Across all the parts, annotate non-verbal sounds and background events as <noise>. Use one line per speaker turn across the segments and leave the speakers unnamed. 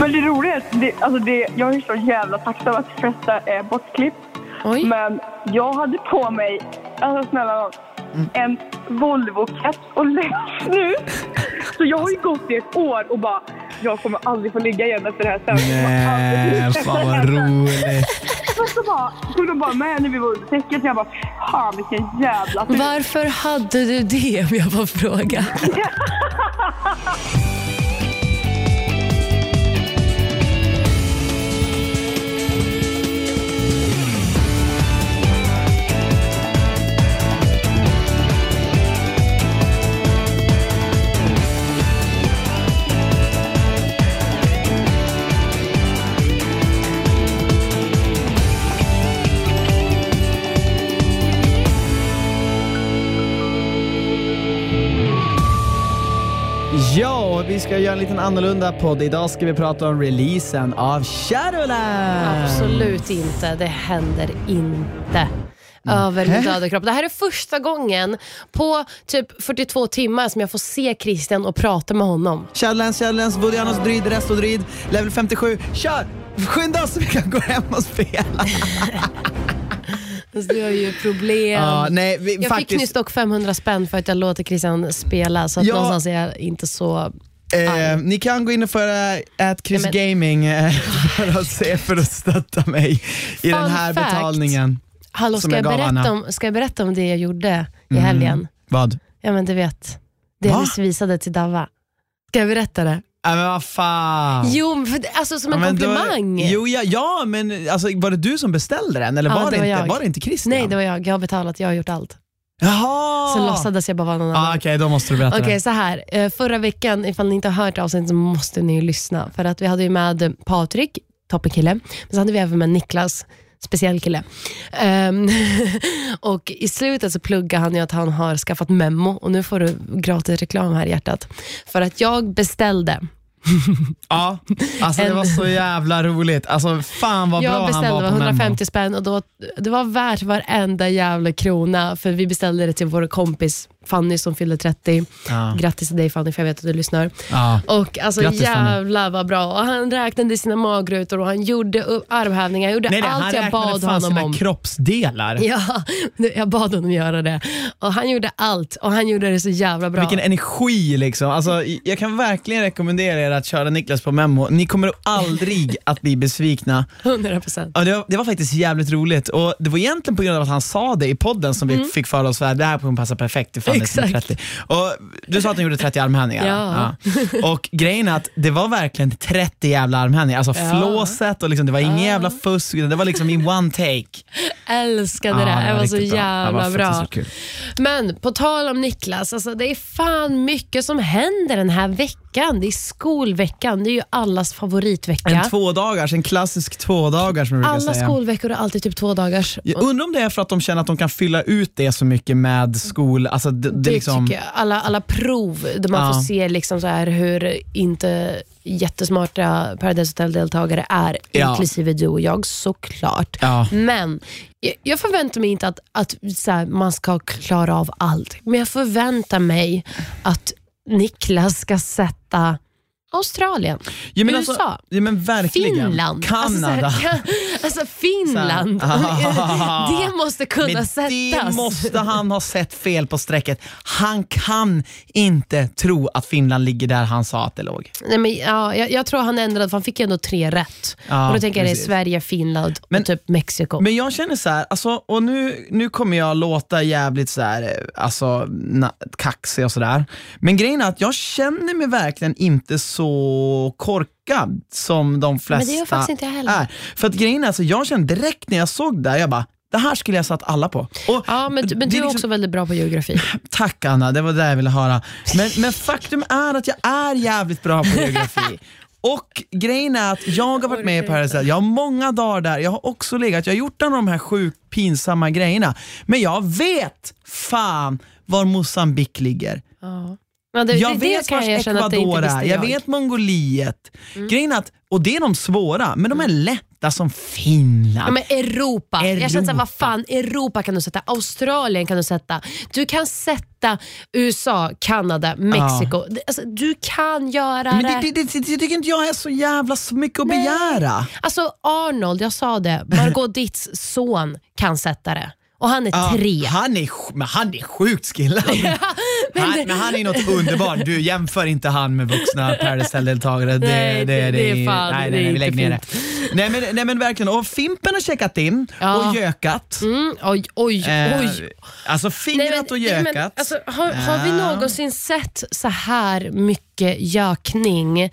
Men det roliga är att det, alltså det, jag är så jävla tacksam att de flesta är bortklippt.
Oj.
Men jag hade på mig, alltså snälla nån, en Volvo-keps och längst nu. Så jag har ju gått i ett år och bara, jag kommer aldrig få ligga igen efter det här sen.
Nej, fan vad roligt.
Och så bara, tog de bara med när vi var under täcket. Jag bara, fan vilken jävla tur.
Varför hade du det om jag får fråga? <laughs>
Ja, vi ska göra en liten annorlunda podd. Idag ska vi prata om releasen av Shadowlands.
Absolut inte. Det händer inte. Över min döda kropp. Det här är första gången på typ 42 timmar som jag får se Christian och prata med honom.
Shadowlands, Shadowlands, Vodianos Druid, Resto Druid, level 57. Kör! Skynda oss så vi kan gå hem och spela. <laughs>
Alltså, du har ju problem.
Ja, nej, vi,
jag fick
faktiskt,
nyss dock 500 spänn för att jag låter Christian spela, så att
Ja.
någonstans är jag inte så...
eh, ni kan gå in och föra at Chris
Nej, men-
Gaming eh, <laughs> för att se för att stötta mig i
Fun
den här
fact.
betalningen.
Hallå,
Som
ska
jag
jag, berätta
Anna.
om, ska jag berätta om det jag gjorde i
Mm.
helgen?
Vad?
Ja men du vet, det
Va?
jag visade till Dava. Ska jag berätta det?
Ja, men vad fan.
Jo, för, alltså som en
Ja, men då-
komplimang.
jo, ja, ja, men alltså, var det du som beställde den eller
Ja,
var,
det
det
var
inte, var det inte Christian?
Nej, det var jag. Jag har betalat, jag har gjort allt.
Jaha!
Så låtsades jag bara vara någon
ah,
annan.
Okej, då måste du berätta
Okej, så här. Eh, Förra veckan, ifall ni inte har hört avsnittet så måste ni ju lyssna. För att vi hade ju med Patrik, toppenkille, men så hade vi även med Niklas, speciell kille. Ehm, <laughs> och I slutet så pluggar han ju att han har skaffat memo och nu får du gratis reklam här i hjärtat. För att jag beställde <laughs>
Ja, alltså det var så jävla roligt. Alltså fan vad bra
Jag
han
beställde
var på
var 150
Memo.
spänn och då, det var värt varenda jävla krona för vi beställde det till vår kompis Fanny som fyllde 30.
Ja.
Grattis till dig Fanny för jag vet att du lyssnar.
Ja.
Och alltså
Grattis, Fanny.
jävlar vad bra. Och han räknade sina magrutor och han gjorde armhävningar. Jag gjorde
Nej, nej,
allt
han
jag
räknade
bad honom
sina
om.
kroppsdelar.
Ja, jag bad honom göra det. Och han gjorde allt och han gjorde det så jävla bra.
Vilken energi liksom. Alltså, jag kan verkligen rekommendera er att köra Niklas på Memo. Ni kommer aldrig <laughs> att bli besvikna.
100%.
Ja, det, var, det var faktiskt jävligt roligt och det var egentligen på grund av att han sa det i podden som vi fick för oss för det här kommer passa perfekt till Fanny som är
Mm. Exakt.
30. Och du sa att han gjorde 30 armhävningar.
Ja.
Ja. Och grejen är att det var verkligen 30 jävla armhävningar. Alltså
Ja.
flåset och liksom, det var ingen jävla fusk, det var liksom i one take.
Älskade det. Det var så
bra.
jävla
det var
bra.
faktiskt så kul.
Men på tal om Niklas, alltså det är fan mycket som händer den här veckan. Det är skolveckan, det är ju allas favoritvecka.
En tvådagars, en klassisk tvådagars som
Alla
säga.
skolveckor är alltid typ två dagars.
Jag undrar om det är för att de känner att de kan fylla ut det så mycket med skol... Alltså det, det,
Det
liksom,
tycker jag. Alla, alla prov där man
Ja.
får se liksom så här hur inte jättesmarta Paradise Hotel-deltagare är,
Ja.
inklusive du och jag såklart.
Ja.
Men jag, förväntar mig inte att, att här, man ska klara av allt, men jag förväntar mig att Niklas ska sätta Australien,
Ja, men
USA,
Alltså, ja, men verkligen.
Finland.
Kanada.
Alltså, så här, <laughs> alltså Finland. Det <laughs> måste kunna
Men
sättas.
det måste han ha sett fel på strecket. Han kan inte tro att Finland ligger där han sa att det låg.
Nej, men, ja, jag, jag tror han ändrade, för han fick ändå tre rätt.
Ja,
och då tänker jag det är
precis.
Sverige, Finland
Men-
och typ Mexiko.
Men jag känner så här, alltså, och nu, nu kommer jag låta jävligt så här, eh, alltså, na, kaxig och sådär. Men grejen är att jag känner mig verkligen inte så korkad som de flesta
Men det gör faktiskt inte jag heller.
är. För att grejen är, alltså, jag kände direkt när jag såg det, jag bara, det här skulle jag satt alla på. Och
ja, men, men du är
liksom-
också väldigt bra på geografi. <laughs>
Tack Anna, det var det jag ville höra. Men, men faktum är att jag är jävligt bra på geografi. <laughs> Och grejen är att jag har varit med i Paradise Hotel. jag har många dagar där, jag har också legat, jag har gjort en av de här sjukt pinsamma grejerna. Men jag vet fan var Mosambik ligger.
Ja. Ja, det,
Jag
det,
vet vars
det inte
Ecuador är, jag
jag. Mm.
vet Mongoliet. Grejen är att, och det är de svåra, men de är lätta. sätta som Finland?
Ja, men Europa. Jag känner såhär,
Europa.
vad fan, Europa kan du sätta, Australien kan du sätta, du kan sätta USA, Kanada, Mexiko. Det- Alltså, du kan göra
men
det.
det, det, det, det tycker inte jag är så jävla så mycket att
Nej.
begära.
Alltså Arnold, jag sa det, Margot <laughs> Ditts son kan sätta det. Och han är
Ja,
tre.
Han är, men han är sjukt skillad. <laughs> <laughs>
men
han, men han är något underbart. Du jämför inte han med vuxna Paradise Hotel-deltagare. Det,
Nej,
det,
det är fan-
nej,
det
nej,
är
nej, vi lägger ner det. Nej men, nej men verkligen, och Fimpen har checkat in
Ja.
och gökat.
Mm, oj, oj,
Eh,
oj.
Alltså
Nej,
fingrat och
nej, men,
gökat.
alltså, har, har vi någonsin sett så här mycket gökning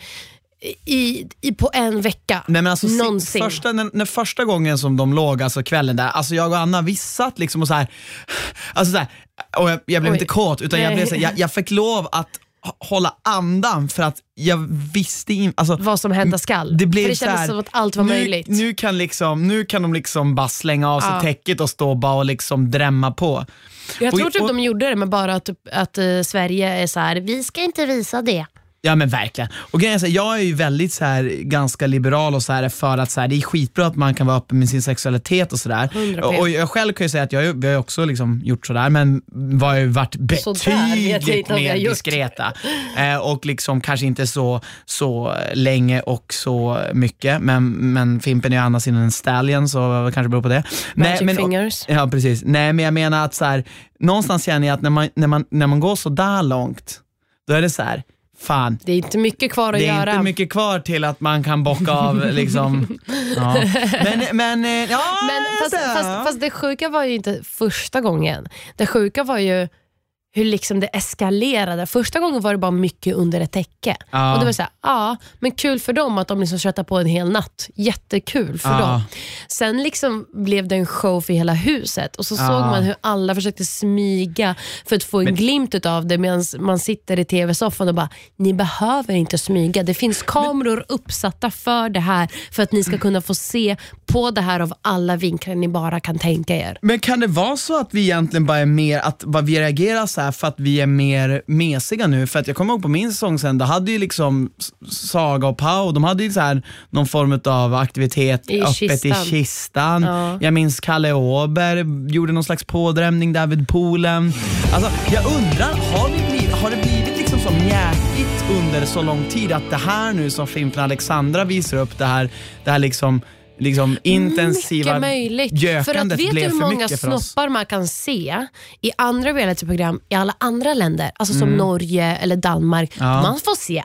i, i, på en vecka?
Nej, men alltså, si-
Någonsin.
Första, när, när första gången som de låg, alltså kvällen där, alltså jag och Anna vi satt liksom och så här, alltså så här, och jag, jag blev
Oj.
inte kåt utan jag, blev så här, jag, jag fick lov att hålla andan för att jag visste inte, alltså,
Vad som hända skall.
det blev
För det
så
kändes
här,
som att allt var
nu,
möjligt.
Nu kan, liksom, nu kan de liksom bara slänga av sig
Ja.
täcket och stå bara och liksom drämma på.
jag
och-
tror typ
och-
de gjorde det med bara att, att eh, Sverige är så här: vi ska inte visa det.
Ja men verkligen. Och grejen är så här, jag är ju väldigt så här, ganska liberal och så här, för att så här, det är skitbra att man kan vara öppen med sin sexualitet och sådär.
100%.
Och, och jag själv kan ju säga att jag, vi har också liksom gjort sådär men vi har ju varit
jag
betydligt mer diskreta. Eh, och liksom kanske inte så, så länge och så mycket. Men, men Fimpen är ju andra sidan en stallion så det kanske beror på det.
Magic
men,
fingers.
Ja precis. Nej men jag menar att så här, någonstans känner jag att när man, när man, när man går så där långt, då är det så här, fan
Det är inte mycket kvar att
det är
göra.
inte mycket kvar till att man kan bocka av liksom. <laughs> Ja. Men, men, eh, ja,
Men fast, fast, fast det sjuka var ju inte första gången. Det sjuka var ju hur liksom det eskalerade. Första gången var det bara mycket under ett täcke.
Ja.
Och det var så här, ja, men kul för dem att de liksom köttar på en hel natt. Jättekul för
Ja.
dem. Sen liksom blev det en show för hela huset och så
Ja.
såg man hur alla försökte smyga för att få en glimt av det medan man sitter i tv-soffan och bara, ni behöver inte smyga. Det finns kameror uppsatta för det här för att ni ska kunna få se på det här av alla vinklar ni bara kan tänka er.
Men kan det vara så att vi egentligen bara är mer, att bara vi reagerar så här för att vi är mer mesiga nu? För att jag kommer ihåg på min säsong sen, då hade ju liksom Saga och Pau, de hade ju så här någon form av aktivitet
I
öppet
kistan.
i kistan.
Ja.
Jag minns Kalle Åberg gjorde någon slags pådrämning där vid poolen. Alltså, jag undrar, har, vi blivit, har det blivit liksom så mjäkigt under så lång tid att det här nu som Fimpen Alexandra visar upp, det här, det här liksom liksom intensiva
Mycket möjligt. För att
gökandet
vet du
blev
hur
för
många
mycket för oss.
snoppar man kan se i andra realityprogram i alla andra länder? Alltså som Norge eller Danmark.
Mm. Ja.
Man får se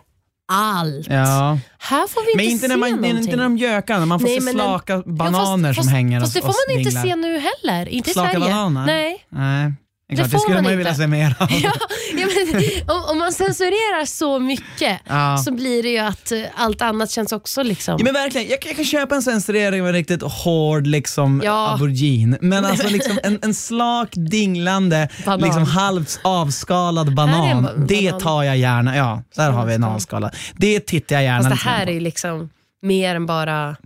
allt.
Ja.
Här får vi
Men
inte
inte
se
när, man,
någonting.
inte när de gökar, när man får
Nej,
se slaka
den-
bananer
ja,
som
fast,
hänger
Fast det får man inte se nu heller. Inte i
Slaka
Sverige.
bananer?
Nej.
Nej. Det, klart,
får
det skulle
man
man ju vilja se mer av. <laughs>
Ja, ja, men, om, om man censurerar så mycket
Ja.
så blir det ju att eh, allt annat känns också liksom...
Ja, men verkligen, jag, jag kan köpa en censurering av en riktigt hård liksom,
Ja.
aubergine. Men alltså liksom, en, en slak, dinglande,
Banan.
liksom, halvt avskalad banan.
ba-
Det tar jag gärna. Ja, där har vi en avskalad. Det tittar jag gärna
Fast det här är ju liksom mer än bara...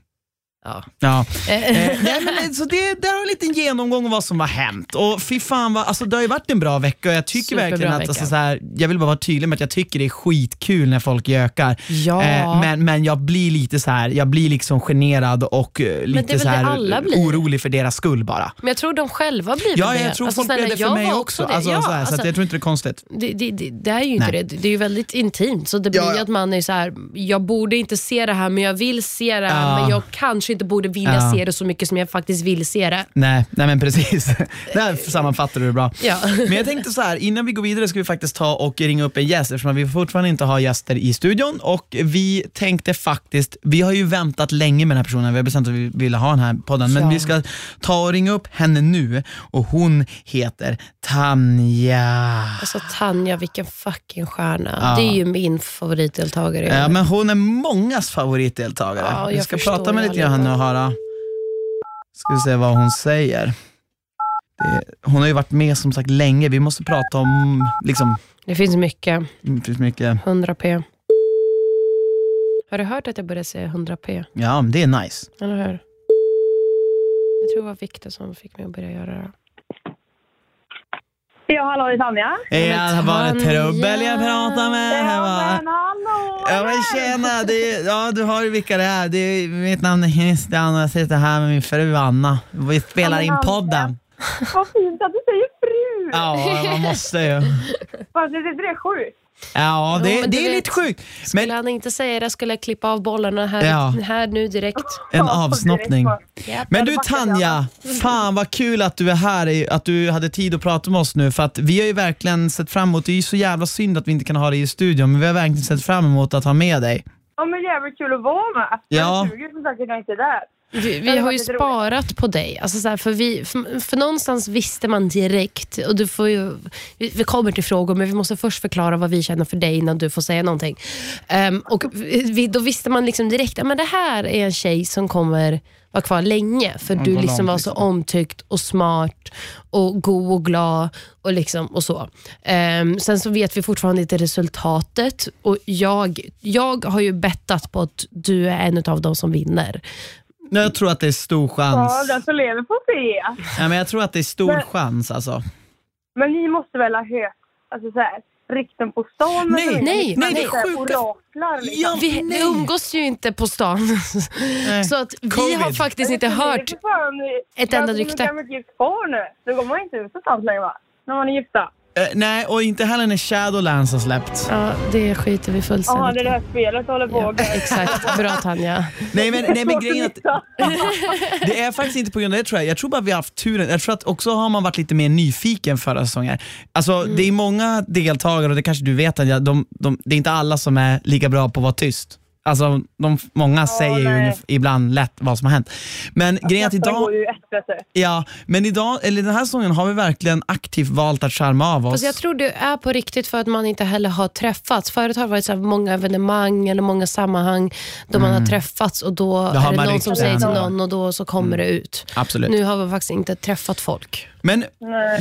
Ja.
Ja.
Eh,
Eh, nej, men, så det, det har en liten genomgång av vad som har hänt. Och fy fan vad, alltså, det har ju varit en bra vecka och jag tycker
Superbra
verkligen att,
vecka.
alltså, så här, jag vill bara vara tydlig med att jag tycker det är skitkul när folk gökar.
Ja.
Eh, men, men jag blir lite så här, jag blir liksom generad och eh, lite så här, orolig för deras skull bara.
Men jag tror de själva blir
Ja,
det.
jag tror
Alltså,
folk blir det för mig också.
det.
Alltså,
ja,
så här, så
alltså,
att jag tror inte det är konstigt.
det, det, det, är ju inte
Nej.
det. Det är ju väldigt intimt. Så det blir
Ja, ja.
att man är så här, jag borde inte se det här men jag vill se det här
Ja.
men jag kanske inte borde vilja
Ja.
se det så mycket som jag faktiskt vill se det.
Nej, nej men precis. <laughs> Där sammanfattar du det bra.
Ja.
Men jag tänkte så här, innan vi går vidare ska vi faktiskt ta och ringa upp en gäst eftersom vi fortfarande inte har gäster i studion och vi tänkte faktiskt, vi har ju väntat länge med den här personen, vi har bestämt att vi ville ha den här podden, men
Ja.
vi ska ta och ringa upp henne nu och hon heter Tanja.
Alltså Tanja, vilken fucking stjärna.
Ja.
Det är ju min favoritdeltagare.
Ja, men hon är mångas favoritdeltagare.
Ja,
vi
jag
ska
förstår
prata med lite grann henne och höra. Ska vi se vad hon säger. Det, hon har ju varit med som sagt länge. Vi måste prata om, liksom,
Det finns mycket.
det finns mycket,
100p. Har du hört att jag började säga 100p?
ja det är nice.
Eller hur? Jag tror det var Victor som fick mig att börja göra det.
Ja, hallå, det är Tanja.
Ja, var det
Tanja.
trubbel jag pratade med?
Ja, men hallå!
Ja men tjena, det är, ja du har ju vilka det är. Det är mitt namn är Christian och jag sitter här med min fru Anna. Vi spelar in podden.
Vad fint att du säger fru!
Ja, man måste ju.
Fast det är det sjukt.
Ja, det,
men
det är
vet,
lite sjukt.
Skulle
Men
han inte säga det skulle jag klippa av bollarna här,
Ja.
här nu direkt.
en
Ja,
avsnoppning. Men
Ja,
du Tanja, fan vad kul att du är här, att du hade tid att prata med oss nu. För att vi har ju verkligen sett fram emot, det är ju så jävla synd att vi inte kan ha dig i studion, men vi har verkligen sett fram emot att ha med dig.
Ja, men jävligt kul att vara med.
Ja.
Jag suger som sagt att jag inte är där.
Vi, vi har ju
roligt.
sparat på dig. Alltså så här, för, vi, för, för någonstans visste man direkt, och du får ju, vi, vi kommer till frågor men vi måste först förklara vad vi känner för dig innan du får säga någonting. Ehm, och vi, då visste man liksom direkt att det här är en tjej som kommer vara kvar länge för du liksom var så
liksom.
omtyckt och smart och god och glad och, liksom, och så. Ehm, sen så vet vi fortfarande inte resultatet och jag, jag har ju bettat på att du är en av de som vinner.
Nej, Jag tror att det är stor
Ja,
chans.
den som lever får se.
Ja, men jag tror att det är stor
Men-
chans alltså.
Men ni måste väl ha hört alltså, så här, rykten på stan?
Nej,
och så,
nej, nej, det är
så här
sjuka-
Oraklar liksom.
Ja,
Vi, vi
nej.
umgås ju inte på stan.
Nej.
Så att vi
Covid.
har faktiskt inte
Men det är
hört ett enda
alltså,
rykte.
Ni är par nu. Då går man inte ut så sant längre va? När man är gifta.
Eh, nej, och inte heller när Shadowlands har släppts.
Ja, det skiter vi fullständigt
det är det här spelet håller på.
Ja, exakt. Bra Tanja.
Nej men, nej, men grejen att <laughs> det är faktiskt inte på grund av det tror jag. Jag tror bara vi har haft turen. Jag tror att också har man varit lite mer nyfiken förra säsongen. Alltså
Mm.
det är många deltagare och det kanske du vet att de, de, det är inte alla som är lika bra på att vara tyst. Alltså de, många säger ju
nej.
ungef- ibland lätt vad som har hänt. Men grejen är att idag,
ju
ja, men idag, eller den här säsongen har vi verkligen aktivt valt att charma av oss.
Fast jag tror det är på riktigt för att man inte heller har träffats. Förut har det varit så här många evenemang eller många sammanhang då man har träffats och då,
Mm. Då har
är det någon som säger till någon och då så kommer det ut.
Absolut.
Nu har vi faktiskt inte träffat folk.
Men,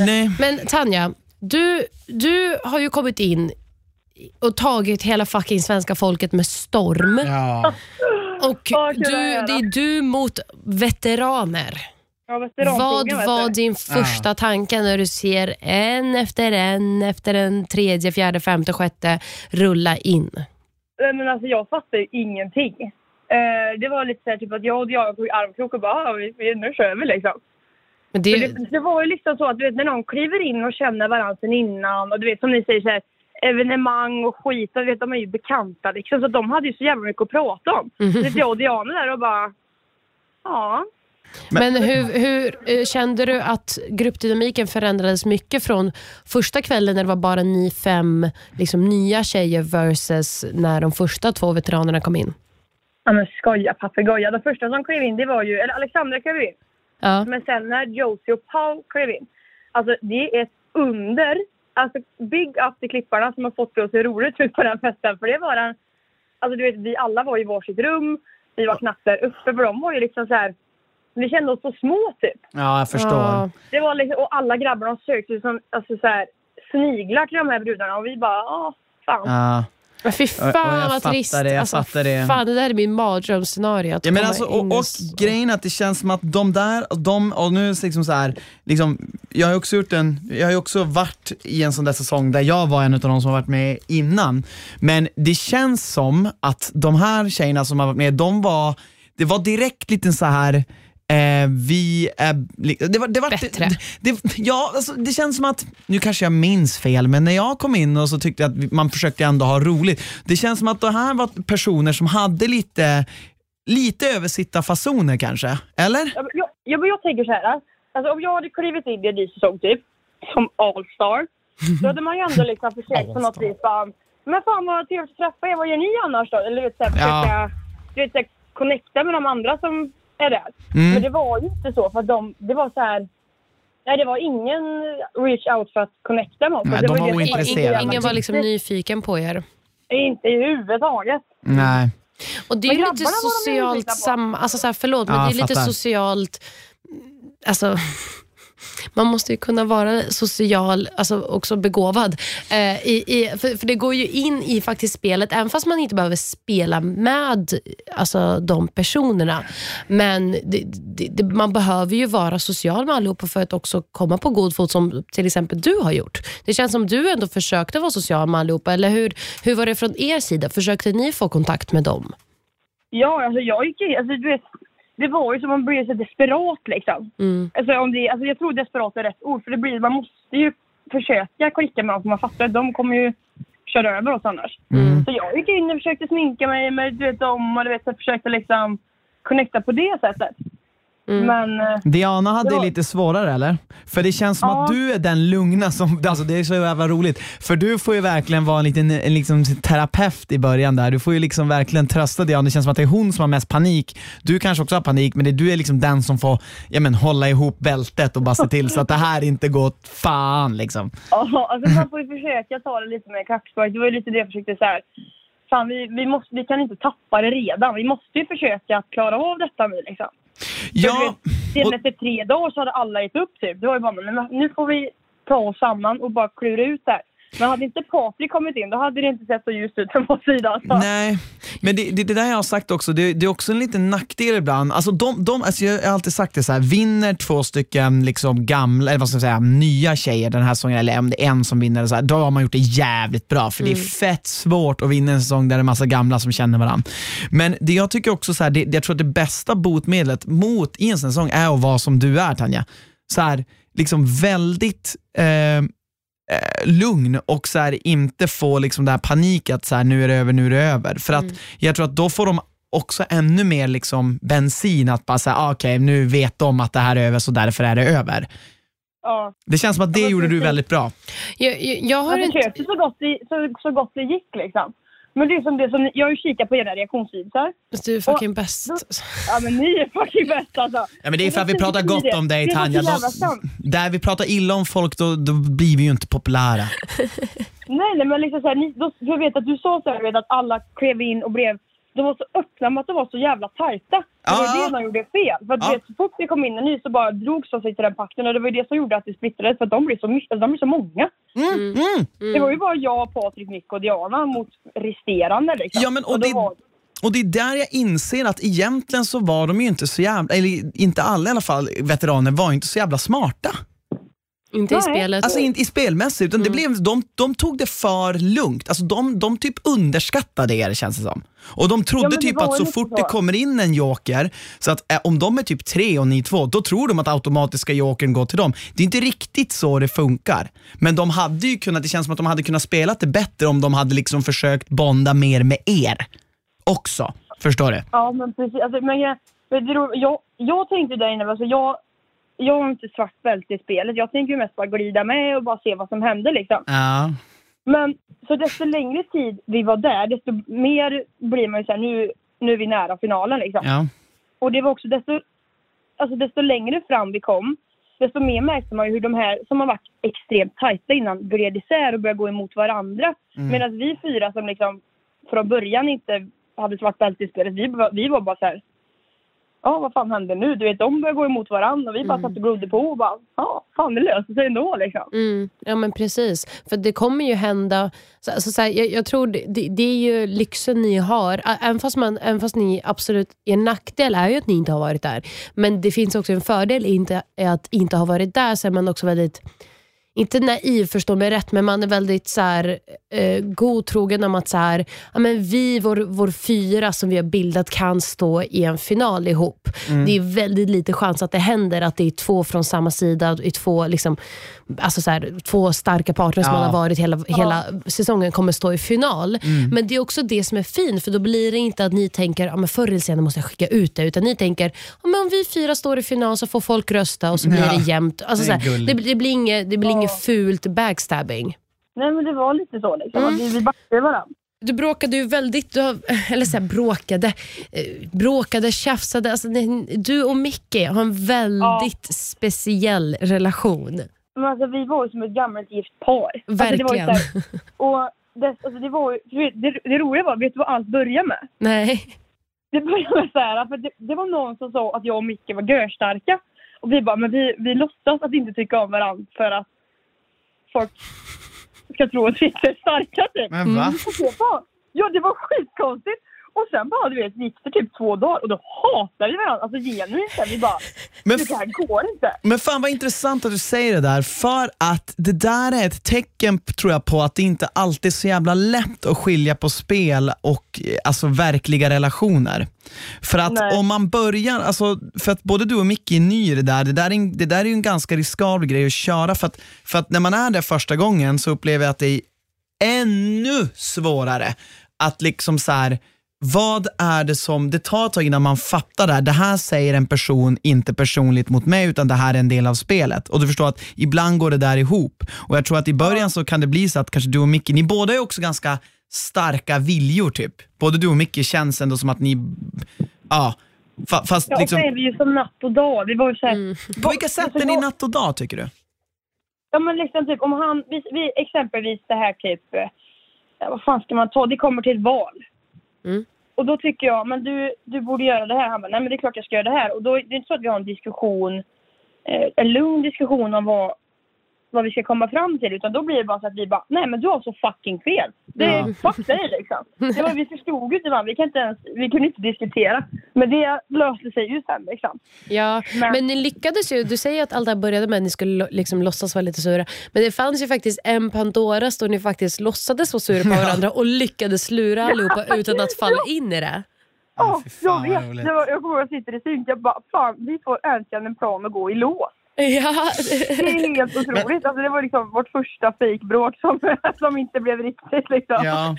nej.
Men Tanja, du, du har ju kommit in och tagit hela fucking svenska folket med storm.
Ja.
Och
Vad
du, det är du mot veteraner.
Ja,
Vad
veteranskogen, vet
var
du.
din första tanke när du ser en efter en, efter en tredje, fjärde, femte, sjätte rulla in?
Nej, Men alltså jag fattar ju ingenting. Eh, det var lite så här, typ att jag och Diana tog armkrok och bara, "Ja, vi, vi, nu kör vi liksom.
Men det,
Men det, det var ju liksom så att du vet, när någon kliver in och känner varandra sen innan och du vet som ni säger så här, evenemang och skit, och vet, de är ju bekanta liksom, så de hade ju så jävla mycket att prata om.
Mhm.
Så jag och Diana där och bara, ja.
men hur, hur eh, kände du att gruppdynamiken förändrades mycket från första kvällen när det var bara ni fem liksom, nya tjejer versus när de första två veteranerna kom in?
Ja men skoja papegoja. De första som klev in det var ju, eller Alexandra klev in.
Ja.
Men sen när Josie och Paul klev in. Alltså det är ett under. Alltså big up till klipparna som har fått det att se roligt ut på den festen. För det var en, alltså du vet vi alla var i varsitt rum. Vi var knappt där uppe för de var ju liksom så här. Vi kände oss så små typ.
ja, jag förstår.
Ja.
Det var liksom, och alla grabbarna sökte som alltså, så här, sniglar till de här brudarna och vi bara, ja fan.
Ja.
Men fy
Och- och
fan vad trist.
det, jag
alltså,
fattar det.
Fan, det där är min mardrömsscenario.
Ja, men alltså, och, och grejen att det känns som att de där, de, och nu liksom så här, liksom, jag har också gjort en, jag har ju också varit i en sån där säsong där jag var en av de som har varit med innan. Men det känns som att de här tjejerna som har varit med, de var, det var direkt lite så här Eh, vi är, det var, det var,
Bättre.
Det, det, ja, alltså, det känns som att, nu kanske jag minns fel, men när jag kom in och så tyckte jag att man försökte ändå ha roligt. Det känns som att det här var personer som hade lite, lite översittarfasoner kanske, eller?
Ja, men Jag, jag, men jag tänker så här. Alltså, om jag hade klivit in i en ny säsong typ, som All-star, <laughs> då hade man ju ändå liksom försökt på något vis bara, men fan vad trevligt att träffa er, vad gör ni annars då? Eller du vet, så här,
Ja.
försöka du vet, så här, connecta med de andra som är där.
Mm.
Men det var ju inte så, för att de, det var så här, nej det var ingen reach out för att connecta med oss.
Nej,
det
de var
det som
ointresserade.
Ingen, ingen var liksom nyfiken på er.
Inte i huvudtaget.
Nej.
Och det är ju lite
var
socialt
nyfikna på.
sam... Alltså så här, förlåt, men
Ja,
det är lite
fattar.
socialt... Alltså, man måste ju kunna vara social, alltså också begåvad. Eh, i, i, för, för det går ju in i faktiskt spelet, även fast man inte behöver spela med alltså, de personerna. Men det, det, det, man behöver ju vara social med allihopa för att också komma på god fot, som till exempel du har gjort. Det känns som du ändå försökte vara social med allihopa, eller hur, hur var det från er sida? Försökte ni få kontakt med dem?
Ja, alltså jag gick alltså du vet, det var ju som man blev så desperat liksom.
Mm.
Alltså, om det, alltså jag tror desperat är rätt ord, för det blir, man måste ju försöka klicka med dem, för man fattar att de kommer ju köra över oss annars.
Mm.
Så jag gick in och försökte sminka mig med du vet, dem och du vet, så försökte liksom connecta på det sättet.
Mm.
Men eh,
Diana hade det lite svårare eller? För det känns som
Ja.
att du är den lugna som, <laughs> alltså det är så jävla roligt. För du får ju verkligen vara en liten en liksom, terapeut i början där. Du får ju liksom verkligen trösta Diana. Det känns som att det är hon som har mest panik. Du kanske också har panik men det, du är liksom den som får ja, men, hålla ihop bältet och bara se till så att det här inte går åt fan liksom.
Ja, alltså man får ju försöka ta det lite med kaxspark. Det var ju lite det jag försökte så här. Fan, vi, vi, måste, vi kan inte tappa det redan. Vi måste ju försöka att klara av detta nu liksom.
Ja,
Sen
och-
efter tre dagar så hade alla gett upp typ. Det var ju bara, men nu får vi ta oss samman och bara klura ut det här. Men hade inte Patrik kommit in, då hade det inte sett så ljust ut från vår sida. Alltså.
Nej, men det, det, det där jag har sagt också, det, det är också en liten nackdel ibland. Alltså de, de, alltså jag har alltid sagt det så här, vinner två stycken liksom gamla, eller vad ska jag säga, nya tjejer den här säsongen, eller om det är en som vinner, så här, då har man gjort det jävligt bra. För det är fett svårt att vinna en säsong där det är massa gamla som känner varandra. Men det jag tycker också, så här, det, jag tror att det bästa botemedlet mot i en säsong är att vara som du är Tanja. Så här, liksom väldigt eh, eh, lugn och så här, inte få liksom det här panik att så här, nu är det över, nu är det över. För att jag tror att då får de också ännu mer liksom bensin att bara säga, ah, okej nu vet de att det här är över så därför är det över.
Ja.
Det känns som att det
Ja,
gjorde du väldigt bra.
Jag, jag, jag har
Jag
inte...
så gott, det, så, så gott det gick liksom. Men det är som det som, jag har ju kikat på era reaktionsvisar.
Du är fucking bäst.
Ja men ni är fucking bäst alltså.
Ja, men det är för att vi pratar gott om dig
så
Tanja. där vi pratar illa om folk då, då blir vi ju inte populära.
Nej, nej men liksom ni, då, jag vet att du sa såhär, vet, att alla klev in och blev de var så öppna med att de var så jävla tajta. Det var ju det de gjorde fel. För att du vet, så fort det kom in en ny så bara drogs de sig till den pakten och det var ju det som gjorde att det splittrades för att de blev så, mycket, de blev så många.
Mm, mm.
Det var ju bara jag, Patrik, Nick och Diana mot resterande liksom.
Ja, men, och
då
det-
var,
Och det är där jag inser att egentligen så var de ju inte så jävla, eller inte alla i alla fall, veteraner var ju inte så jävla smarta.
Inte i
Nej.
spelet.
Alltså inte i spelmässigt, utan det blev, de, de tog det för lugnt. Alltså de, de typ underskattade er känns det som. Och de trodde
Ja,
typ att så fort
så.
det kommer in en joker, så att eh, om de är typ tre och ni två, då tror de att automatiska jokern går till dem. Det är inte riktigt så det funkar. Men de hade ju kunnat, det känns som att de hade kunnat spela det bättre om de hade liksom försökt bonda mer med er också. Förstår du?
ja men precis. Alltså, men jag, jag, jag tänkte där inne, alltså, jag, jag har inte svart bälte i spelet. Jag tänker mest bara glida med och bara se vad som händer liksom.
Ja.
Men så desto längre tid vi var där, desto mer blir man ju såhär, nu, nu är vi nära finalen liksom.
ja.
Och det var också desto, alltså desto längre fram vi kom, desto mer märkte man ju hur de här som har varit extremt tajta innan gled isär och började gå emot varandra.
Mm.
Medan vi fyra som liksom från början inte hade svart bälte i spelet, vi, vi var bara så här. Ja, vad fan händer nu? Du vet, de började gå emot varandra och vi bara satt och glodde på och bara, ja, fan det löser sig ändå liksom.
Mm, ja men precis. För det kommer ju hända, så, alltså, så här, jag, jag tror det, det, det är ju lyxen ni har, även fast, man, även fast ni absolut, er nackdel är ju att ni inte har varit där. Men det finns också en fördel i inte, i att inte ha varit där, så är man också väldigt inte naiv, förstå mig rätt, men man är väldigt så här, eh, godtrogen om att så här, ja, men vi, vår, vår fyra som vi har bildat kan stå i en final ihop. Det är väldigt lite chans att det händer att det är två från samma sida, i två, liksom, alltså så här, två starka partner som
Ja.
man har varit hela, hela säsongen kommer stå i final. Men det är också det som är fint, för då blir det inte att ni tänker ja, men förr eller senare måste jag skicka ut det, utan ni tänker ja, men om vi fyra står i final så får folk rösta och så blir
Ja.
det jämnt. Alltså,
Det
så
är
här, det, det blir inget, det blir inget fult backstabbing.
Nej men det var lite så liksom.
Mm.
Vi, vi backade varandra.
Du bråkade ju väldigt, du har, eller så här, bråkade, eh, bråkade, tjafsade. Alltså, du och Micke har en väldigt speciell relation.
Men alltså vi var ju som ett gammalt gift par.
Verkligen.
Alltså, det var här, <laughs> och det, alltså, det var det, det roliga var, vet du vad allt började med?
Nej.
Det började med så här, för det, det var någon som sa att jag och Micke var görstarka. Och vi bara, men vi, vi låtsas att inte tycka om varandra för att folk ska tro att vi inte är starka typ.
Men va?
Var, ja, det var skitkonstigt. Och sen bara, du vet, gick det typ två dagar och då hatade vi varandra. Alltså genuint. Vi bara,
Men
det här går inte.
Men fan vad intressant att du säger det där, för att det där är ett tecken tror jag på att det inte alltid är så jävla lätt att skilja på spel och eh, alltså verkliga relationer. För att
Nej.
om man börjar, alltså, för att både du och Micke är ny i det där, det där är, det där är ju en ganska riskabel grej att köra för att, för att när man är där första gången så upplever jag att det är ännu svårare att liksom så här. Vad är det som, det tar ett tag innan man fattar det här. Det här säger en person inte personligt mot mig utan det här är en del av spelet. Och du förstår att ibland går det där ihop. Och jag tror att i början så kan det bli så att kanske du och Micke, ni båda är också ganska starka viljor typ. Både du och Micke känns ändå som att ni, ja, fa, fast
Ja, och
liksom,
så är vi ju som natt och dag. Vi var ju såhär...
Mm. <laughs>
på vilka sätt är ni natt och dag tycker du?
Ja men liksom typ om han, vi, vi, exempelvis det här typ, ja, vad fan ska man ta, det kommer till ett val.
Mm.
Och då tycker jag, men du, du borde göra det här. Han bara, nej men det är klart jag ska göra det här. Och då det är inte så att vi har en diskussion, eh, en lugn diskussion om vad, vad vi ska komma fram till. Utan då blir det bara så att vi bara, nej men du har så fucking fel. Det är
Ja.
fuck dig liksom. Det var, vi förstod ju inte varandra, vi, kan inte ens, vi kunde inte diskutera. Men det löste sig ju sen liksom.
Ja,
Men-
men ni lyckades ju. Du säger att allt det här började med att ni skulle liksom låtsas vara lite sura. Men det fanns ju faktiskt en Pandoras då ni faktiskt låtsades vara sura på varandra och lyckades lura allihopa utan att falla in i det.
Ja,
fy
jag vet. Det var, jag kommer ihåg att jag sitter i synk. Jag bara, fan vi får äntligen en plan att gå i lås.
Ja.
Det är helt otroligt. Alltså, det var liksom vårt första fejkbråk som, <laughs> som inte blev riktigt liksom.
Ja.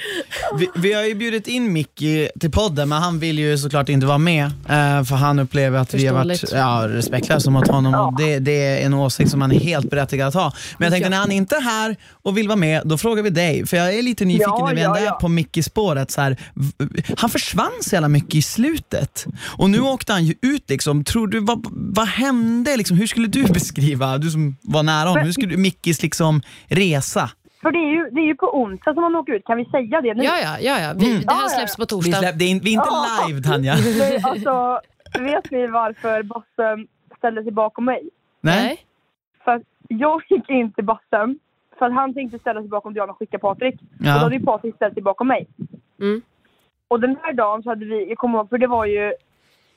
Vi, vi har ju bjudit in Mickey till podden, men han vill ju såklart inte vara med. eh, för han upplever att vi har varit ja, respektlösa mot honom. Och det, det är en åsikt som han är helt berättigad att ha. Men jag tänkte
Ja.
när han inte är här och vill vara med, då frågar vi dig. För jag är lite nyfiken
Ja,
när vi
ja,
ändå är
ja.
på Mickey-spåret. Så här, v- han försvann så jävla mycket i slutet. Och nu åkte han ju ut. Liksom. Tror du, vad, vad hände? Liksom? Hur skulle du <laughs> beskriva, du som var nära honom, hur skulle du, Mickis liksom, resa?
För det är, ju, det är ju på onsdag som han åker ut. Kan vi säga det nu?
Ja, ja, ja, ja. Vi, Det
Ja,
här
ja,
släpps på
Vi,
torsdag.
släpp, det är, in- vi är inte
Ja.
live Tanja. <laughs>
Alltså, vet ni varför Basse ställde sig bakom mig?
Nej?
För att jag gick in till Bassen för att han tänkte ställa sig bakom Diana och skicka Patrik. Och då
Ja.
hade ju Patrik ställt sig bakom mig.
Mm.
Och den här dagen så hade vi, jag kommer ihåg, för det var ju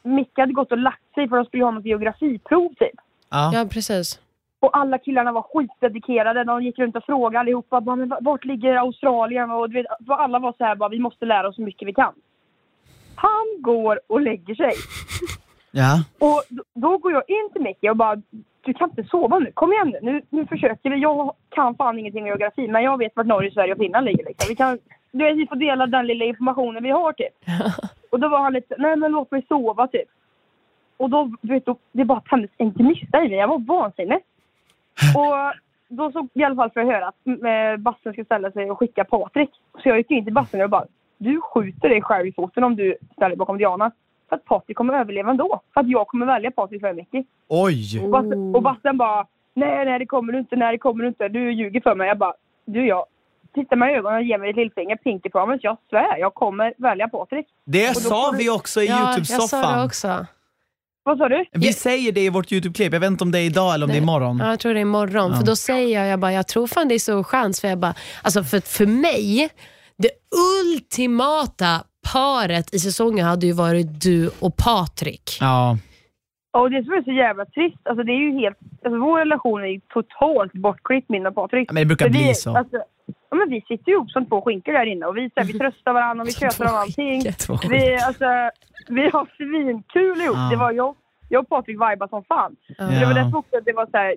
Micke hade gått och lagt sig för de skulle ha något geografiprov typ.
Ja.
Ja, precis.
Och alla killarna var skitdedikerade. De gick runt och frågade allihopa. Bara, men vart ligger Australien? Och du vet, alla var så här bara, vi måste lära oss så mycket vi kan. Han går och lägger sig. <laughs>
Ja.
Och då, då går jag in till Micke och bara, du kan inte sova nu. Kom igen nu. nu. Försöker vi. Jag kan fan ingenting om geografi, men jag vet vart Norge, Sverige och Finland ligger. Liksom. Vi, kan, du vet, vi får dela den lilla informationen vi har typ. <laughs> Och då var han lite nej men låt mig sova typ. Och då, du vet, då, det bara tändes en gnista i mig. Jag var vansinnig. Och då så i alla fall för att höra att eh, Bassen ska ställa sig och skicka Patrik. Så jag gick in till Bassen och bara, du skjuter dig själv i foten om du ställer dig bakom Diana. För att Patrik kommer överleva ändå. För att jag kommer välja Patrik för Micke.
Oj!
Och Bassen, och Bassen bara, nej, nej det kommer du inte, nej det kommer du inte, du ljuger för mig. Jag bara, du jag, titta mig i ögonen och ge mig ett lillfinger, pinky promise, jag svär, jag kommer välja Patrik.
Det sa vi också i
Ja, jag sa det
Youtube-soffan.
också.
Vad sa du?
Vi säger det i vårt Youtube-klipp, jag vet inte om det är idag eller om det är imorgon.
Ja, jag tror det är imorgon.
Ja.
För då säger jag, jag, bara, jag tror fan det är så chans. För, jag bara, alltså för, för mig, det ultimata paret i säsongen hade ju varit du och Patrik.
Ja.
Och det som är så jävla trist, alltså det är ju helt, alltså vår relation är ju totalt bortklippt min och Patrik.
Men det brukar
För
bli
vi,
så.
Alltså, ja, men vi sitter ihop som två skinkor där inne och vi, så här, vi <laughs> tröstar varandra och vi tjötar om allting. Vi, alltså, vi har svinkul ihop.
Ja.
Det var jag, jag och Patrik vibade som fan.
Ja.
Det var därför också att det var så här,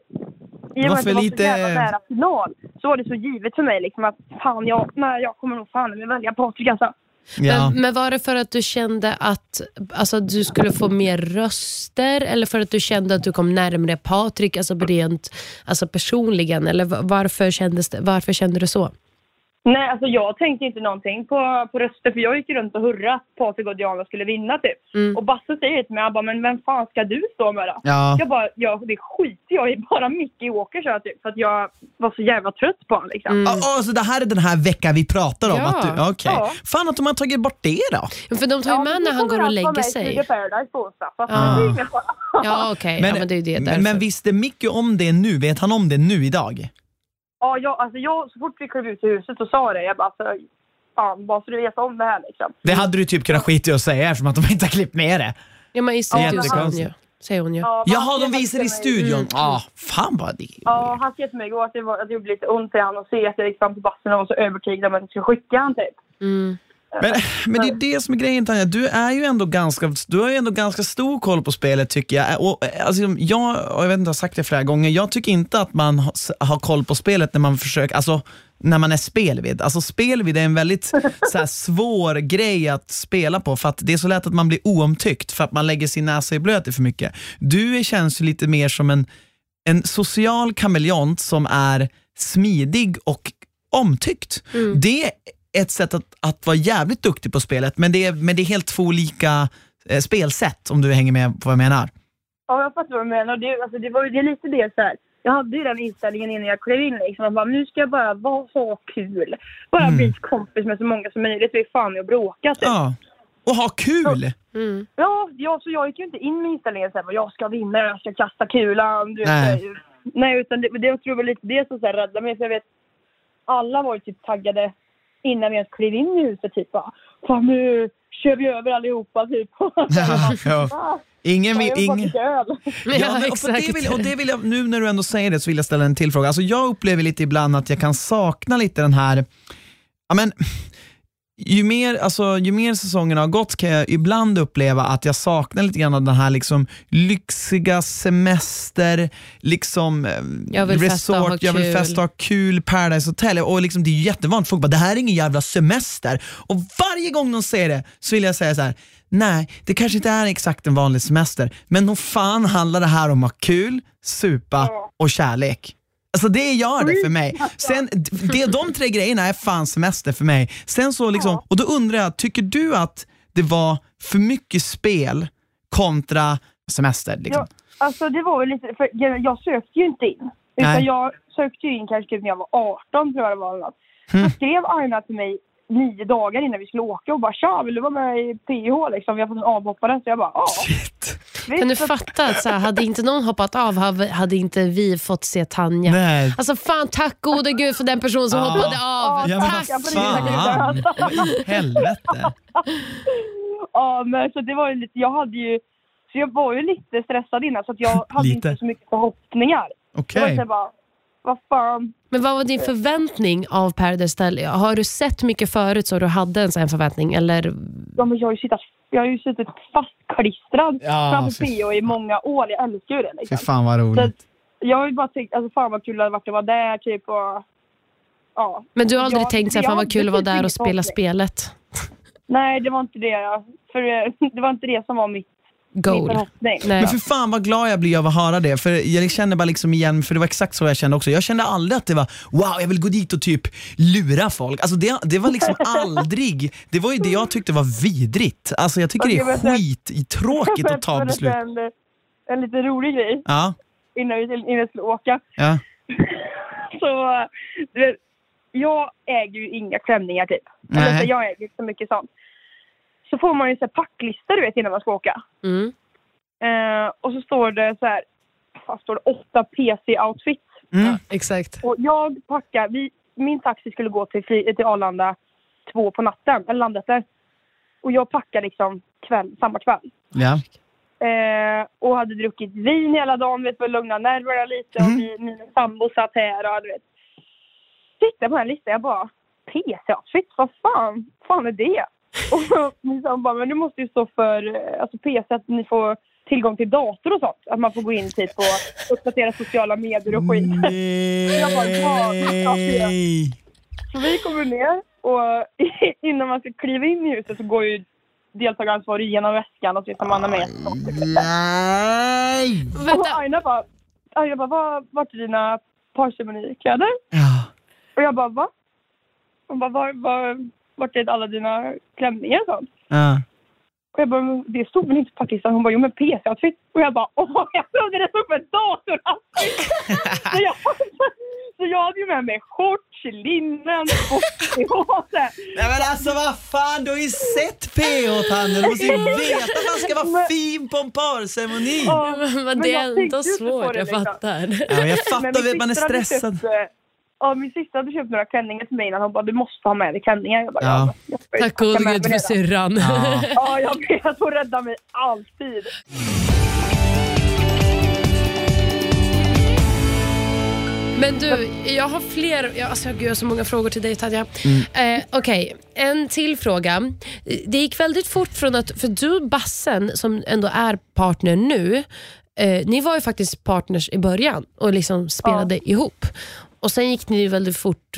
i och med att det var
lite-
så jävla nära final så var det så givet för mig liksom att fan jag, nej, jag kommer nog fan med välja Patrik alltså.
Ja.
Men, men var det för att du kände att alltså, du skulle få mer röster eller för att du kände att du kom närmare Patrik alltså, rent alltså, personligen? Eller varför, kändes det, varför kände du så?
Nej, alltså jag tänkte inte någonting på, på röster för jag gick runt och hurrade att Patrik och Diana skulle vinna typ.
Mm.
Och Basse säger till mig, han bara, men vem fan ska du stå med då?
Ja.
Jag bara, ja det skiter jag i, bara Micke Åker jag typ. För att jag var så jävla trött på honom liksom.
Mm.
Ja, ja, så det här är den här veckan vi pratar om?
Ja.
Att du, okej.
Ja.
Fan att de har tagit bort det då.
För de tar ju
Ja,
med
men
när han går och lägger sig.
Studio Paradise på onsdag. Så att
Ja.
är ingen fara.
Ja, okej. Ja, men det är ju det.
men, men visste Micke om det nu? Vet han om det nu idag?
Ja, jag, alltså jag, så fort vi klev ut i huset så sa jag det. Jag bara, alltså, fan, bara så du vet om det här liksom.
Det hade du typ kunnat skita i att säga eftersom att de inte har klippt med det.
Ja, men i studion ju.
Jättekonstigt.
Säger hon ju.
Ja,
Jaha, de visar i studion. Ja, fan vad det
Ja, han skrev till mig igår att det, var, att det gjorde lite ont i honom att se att jag gick fram till bassen och var så övertygad om att jag skulle skicka han typ.
Mm.
Men, men det är det som är grejen Tanja, du är ju ändå ganska, du har ju ändå ganska stor koll på spelet tycker jag. Och, alltså, jag, och jag vet inte, jag har sagt det flera gånger, jag tycker inte att man har, koll på spelet när man försöker, alltså när man är spelvid. Alltså spelvid är en väldigt så här, svår grej att spela på för att det är så lätt att man blir oomtyckt för att man lägger sin näsa i blöt i för mycket. Du känns ju lite mer som en, en social kameleont som är smidig och omtyckt. Det är ett sätt att, att vara jävligt duktig på spelet, men det är, men det är helt två olika eh, spelsätt om du hänger med på vad jag menar.
Ja, jag fattar vad du menar. Det, alltså, det, var, ju- det är lite det så här. Jag hade ju den inställningen innan jag klev in. Liksom, att bara, nu ska jag bara vara, ha kul. Bara
Mm.
bli kompis med så många som möjligt. Det är fan med att bråka. Typ. Ja.
Ja. Och ha kul!
Mm.
Ja, så jag gick ju inte in med inställningen så här, jag ska vinna, jag ska kasta kulan. Du vet,
Nej.
så här. Nej, utan det, det jag tror väl lite det som så här, räddade mig. För jag vet, alla var ju typ taggade innan vi ens klev in i huset. Typ bara, fan nu kör vi över allihopa. Typ. <laughs>
Ja, ja. Ingen vill, ingen... Ja, och för det vill, och det vill jag, nu när du ändå säger det så vill jag ställa en till fråga. Alltså jag upplever lite ibland att jag kan sakna lite den här, ja men, ju mer, alltså, ju mer säsongerna har gått kan jag ibland uppleva att jag saknar lite grann av den här liksom lyxiga semester, liksom eh,
Jag vill festa
resort, jag vill
kul.
festa och ha kul, Paradise Hotel. Och liksom, det är ju jättevanligt, folk bara det här är ingen jävla semester. Och varje gång de säger det så vill jag säga så här. nej det kanske inte är exakt en vanlig semester, men nog fan handlar det här om att ha kul, supa och kärlek. Alltså det gör det för mig. Sen, det, de tre grejerna är fan semester för mig. Sen så liksom, och då undrar jag, tycker du att det var för mycket spel kontra semester? Liksom?
Ja, alltså det var väl lite, för jag, jag sökte ju inte in. Utan
Nej.
jag sökte ju in kanske typ när jag var 18 tror jag det var. eller något.
Mm.
Så skrev Aina till mig nio dagar innan vi skulle åka och bara tja, vill du vara med i PH liksom? Vi har fått en avhoppare. Så jag bara ja.
Shit.
visst."
Kan du fatta att så här, hade inte någon hoppat av hade inte vi fått se Tanja.
Nej.
Alltså fan tack gode gud för den person som
Ja.
hoppade av.
Ja men
tack,
fan. <laughs> helvete.
Ja, men så det var ju lite, jag hade ju, så jag var ju lite stressad innan så att jag hade
Lite.
inte så mycket förhoppningar.
Okej.
bara, vad fan.
Men vad var din förväntning av Paradise Hotel? Har du sett mycket förut så du hade en sån förväntning? Eller?
Ja, men jag, har ju suttit, jag har ju suttit fastklistrad
Ja,
framför
fy-
i många år. Jag älskar ju det.
Fy
Liksom.
fan vad
Så
roligt.
att jag har ju bara tänkt, alltså fan vad kul det hade varit att vara där typ och ja.
Men du har aldrig
Ja,
tänkt så här,
jag
fan vad
hade
kul att vara där
ingen
och spela spelet?
Nej, det var inte det. Jag, för eh, <laughs> det var inte det som var mitt,
Goal. Nej.
Men för fan vad glad jag blir av att höra det, för jag känner bara liksom igen, för det var exakt så jag kände också. Jag kände aldrig att det var wow, jag vill gå dit och typ lura folk. Alltså det, det var liksom <laughs> aldrig, det var ju det jag tyckte var vidrigt. Alltså jag tycker det är skittråkigt att ta <laughs> beslut.
En, en lite rolig grej
Ja,
innan vi, innan vi skulle åka.
ja. <laughs>
Så du vet, jag äger ju inga klänningar typ.
Nej.
Eller, så jag äger inte så mycket sånt. Så får man ju så här packlista du vet innan man ska åka.
Mm.
Eh, och så står det så här, vad står det, åtta PC-outfits.
Mm.
Exakt.
Och jag packar, vi, min taxi skulle gå till, till Arlanda två på natten, eller landet Och jag packar liksom kväll, samma kväll.
ja.
Eh, och hade druckit vin hela dagen vet, för att lugna nerverna lite. Och
Mm.
min, min sambo satt här och du vet. Tittade på den listan jag bara, PC-outfit, vad fan, fan är det? Och min sambo bara, men du måste ju stå för eh, alltså PC, att ni får tillgång till dator och sånt. Att man får gå in typ och uppdatera sociala medier och skit. <laughs> Jag bara, ja, ja, ja.
Nej!
Så vi kommer ner och <laughs> innan man ska kliva in i huset så går ju deltagaransvarig igenom väskan och så tar man med.
Nej!
Och Aina bara, Aina bara, "Vad- vart är dina parceremonikläder?
Ja.
Och jag bara, va? Hon bara, var, var, vart är alla dina klänningar och sånt?
Ja.
Och jag bara, "Men det stod väl inte på pakistan? Hon bara, jo men PC-outfit. Och jag bara, åh, jag trodde det stod på en datoroutfit. så, jag, <laughs> så jag hade ju med mig shorts, linnen, sportpåse.
Nej men alltså vad fan, du har ju sett PH Tanja, du måste ju <laughs> veta att man ska vara fin på en parceremoni.
Ja,
Men
men
det är ändå svårt, jag
liksom.
fattar.
Ja, jag
Men
fattar, att man är
hade
stressad.
Köpt, eh, ja, min syster hade köpt några klänningar till mig innan. Hon bara, du måste ha med dig klänningar. Jag bara,
Ja.
ja. jag
Tack gode
med
gud för
det då."
syrran.
Ja. <laughs>
Ja, jag vet. Hon räddar mig alltid.
Men du, jag har fler, jag, alltså, gud, jag har så många frågor till dig Tanja. Eh, Okej, en till fråga. Det gick väldigt fort från att, för du Bassen som ändå är partner nu, eh, ni var ju faktiskt partners i början och liksom spelade ihop. Och Sen gick ni väldigt fort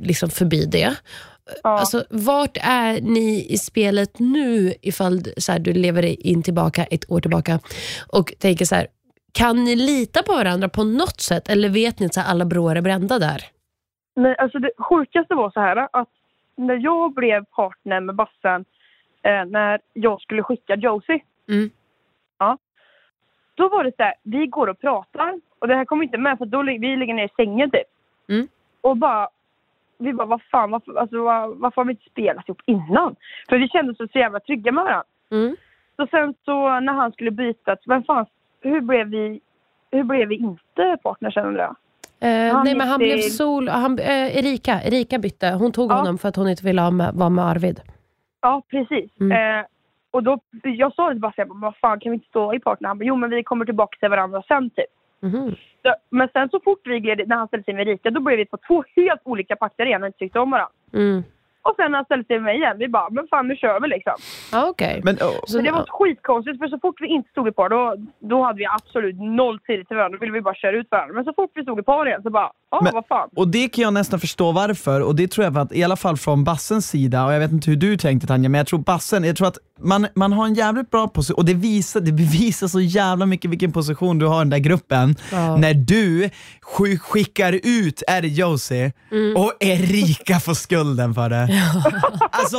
liksom förbi det.
Ja.
Alltså, vart är ni i spelet nu ifall så här, du lever in tillbaka ett år tillbaka och tänker så här, kan ni lita på varandra på något sätt eller vet ni att så här, alla broar är brända där?
Nej, alltså det sjukaste var så här att när jag blev partner med Bassen eh, när jag skulle skicka Josie.
Mm.
Ja. Då var det så här, vi går och pratar och det här kommer inte med för då vi ligger ner i sängen typ.
Mm.
Och bara, vi bara vad fan, varför, alltså, var, varför har vi inte spelat ihop innan? För vi kände oss så jävla trygga med varandra.
Mm.
Så sen så när han skulle byta, vem fan, hur blev vi, hur blev vi inte partners undrar jag?
Eh, nej, men han blev sol, han, eh, Erika, Erika bytte. Hon tog
Ja.
honom för att hon inte ville ha med, vara med Arvid.
Ja, precis.
Mm.
Eh, och då, jag sa det bara, vad fan kan vi inte stå i partner? Han bara, jo men vi kommer tillbaka till varandra sen typ.
Mhm.
Så, men sen så fort vi gled, när han ställde sig med Erika, då blev vi på två helt olika pakter igen och inte tyckte om varandra.
Mm.
Och sen när han ställde sig med mig igen, vi bara, men fan nu kör vi liksom.
Ja, okej.
Men, oh,
Så-
Men det var skitkonstigt för så fort vi inte stod i par då, då hade vi absolut noll tid till varandra. Då ville vi bara köra ut varandra. Men så fort vi stod i par igen så bara, ja
Men-
vad fan.
och det kan jag nästan förstå varför, och det tror jag att, i alla fall från Bassens sida, och jag vet inte hur du tänkte Tanja, men jag tror Bassen, jag tror att man, man har en jävligt bra position, och det, visar, det bevisar så jävla mycket vilken position du har i den där gruppen,
Ja.
när du sk- skickar ut, är det Josie,
Mm.
och Erika får skulden för det. <laughs> Alltså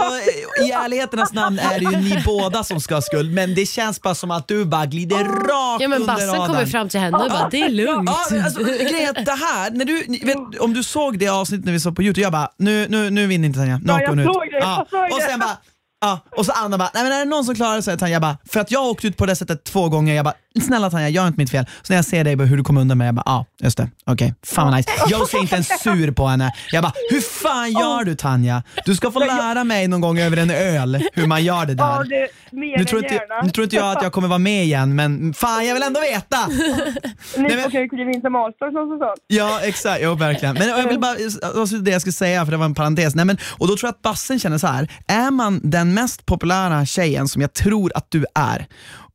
i ärlighetens namn är det ju ni båda som ska ha skuld, men det känns bara som att du bara glider rakt
Ja, men
under
Bassen
radarn.
kommer fram till henne och bara, det är lugnt.
Ja, alltså, grejen är att det här, när du, vet, om du såg det avsnittet när vi såg på Youtube, jag bara, nu, nu, nu vinner inte Tanja, nu
Ja, jag
hon ut.
såg det, jag såg
och sen bara, ja, och så Anna bara, nej men är det någon som klarar sig Tanja? Bara, för att jag har åkt ut på det sättet två gånger, jag bara, snälla Tanja, gör inte mitt fel. Så när jag ser dig, bara, hur du kommer undan med, jag bara, ja just det, okej, fan vad nice. Jag ser inte ens <laughs> sur på henne. Jag bara, hur fan gör du Tanja? Du ska få lära mig någon gång över en öl hur man gör det
Ja,
där.
det, mer
Nu tror, inte, nu tror inte jag att jag kommer vara med igen, men fan jag vill ändå veta!
Ni får ju kliva in som Allstars och sånt.
Ja exakt, jo verkligen. Men jag vill bara, alltså det jag skulle säga för det var en parentes. Nej, men, och då tror jag att Bassen känner så här. är man den mest populära tjejen som jag tror att du är,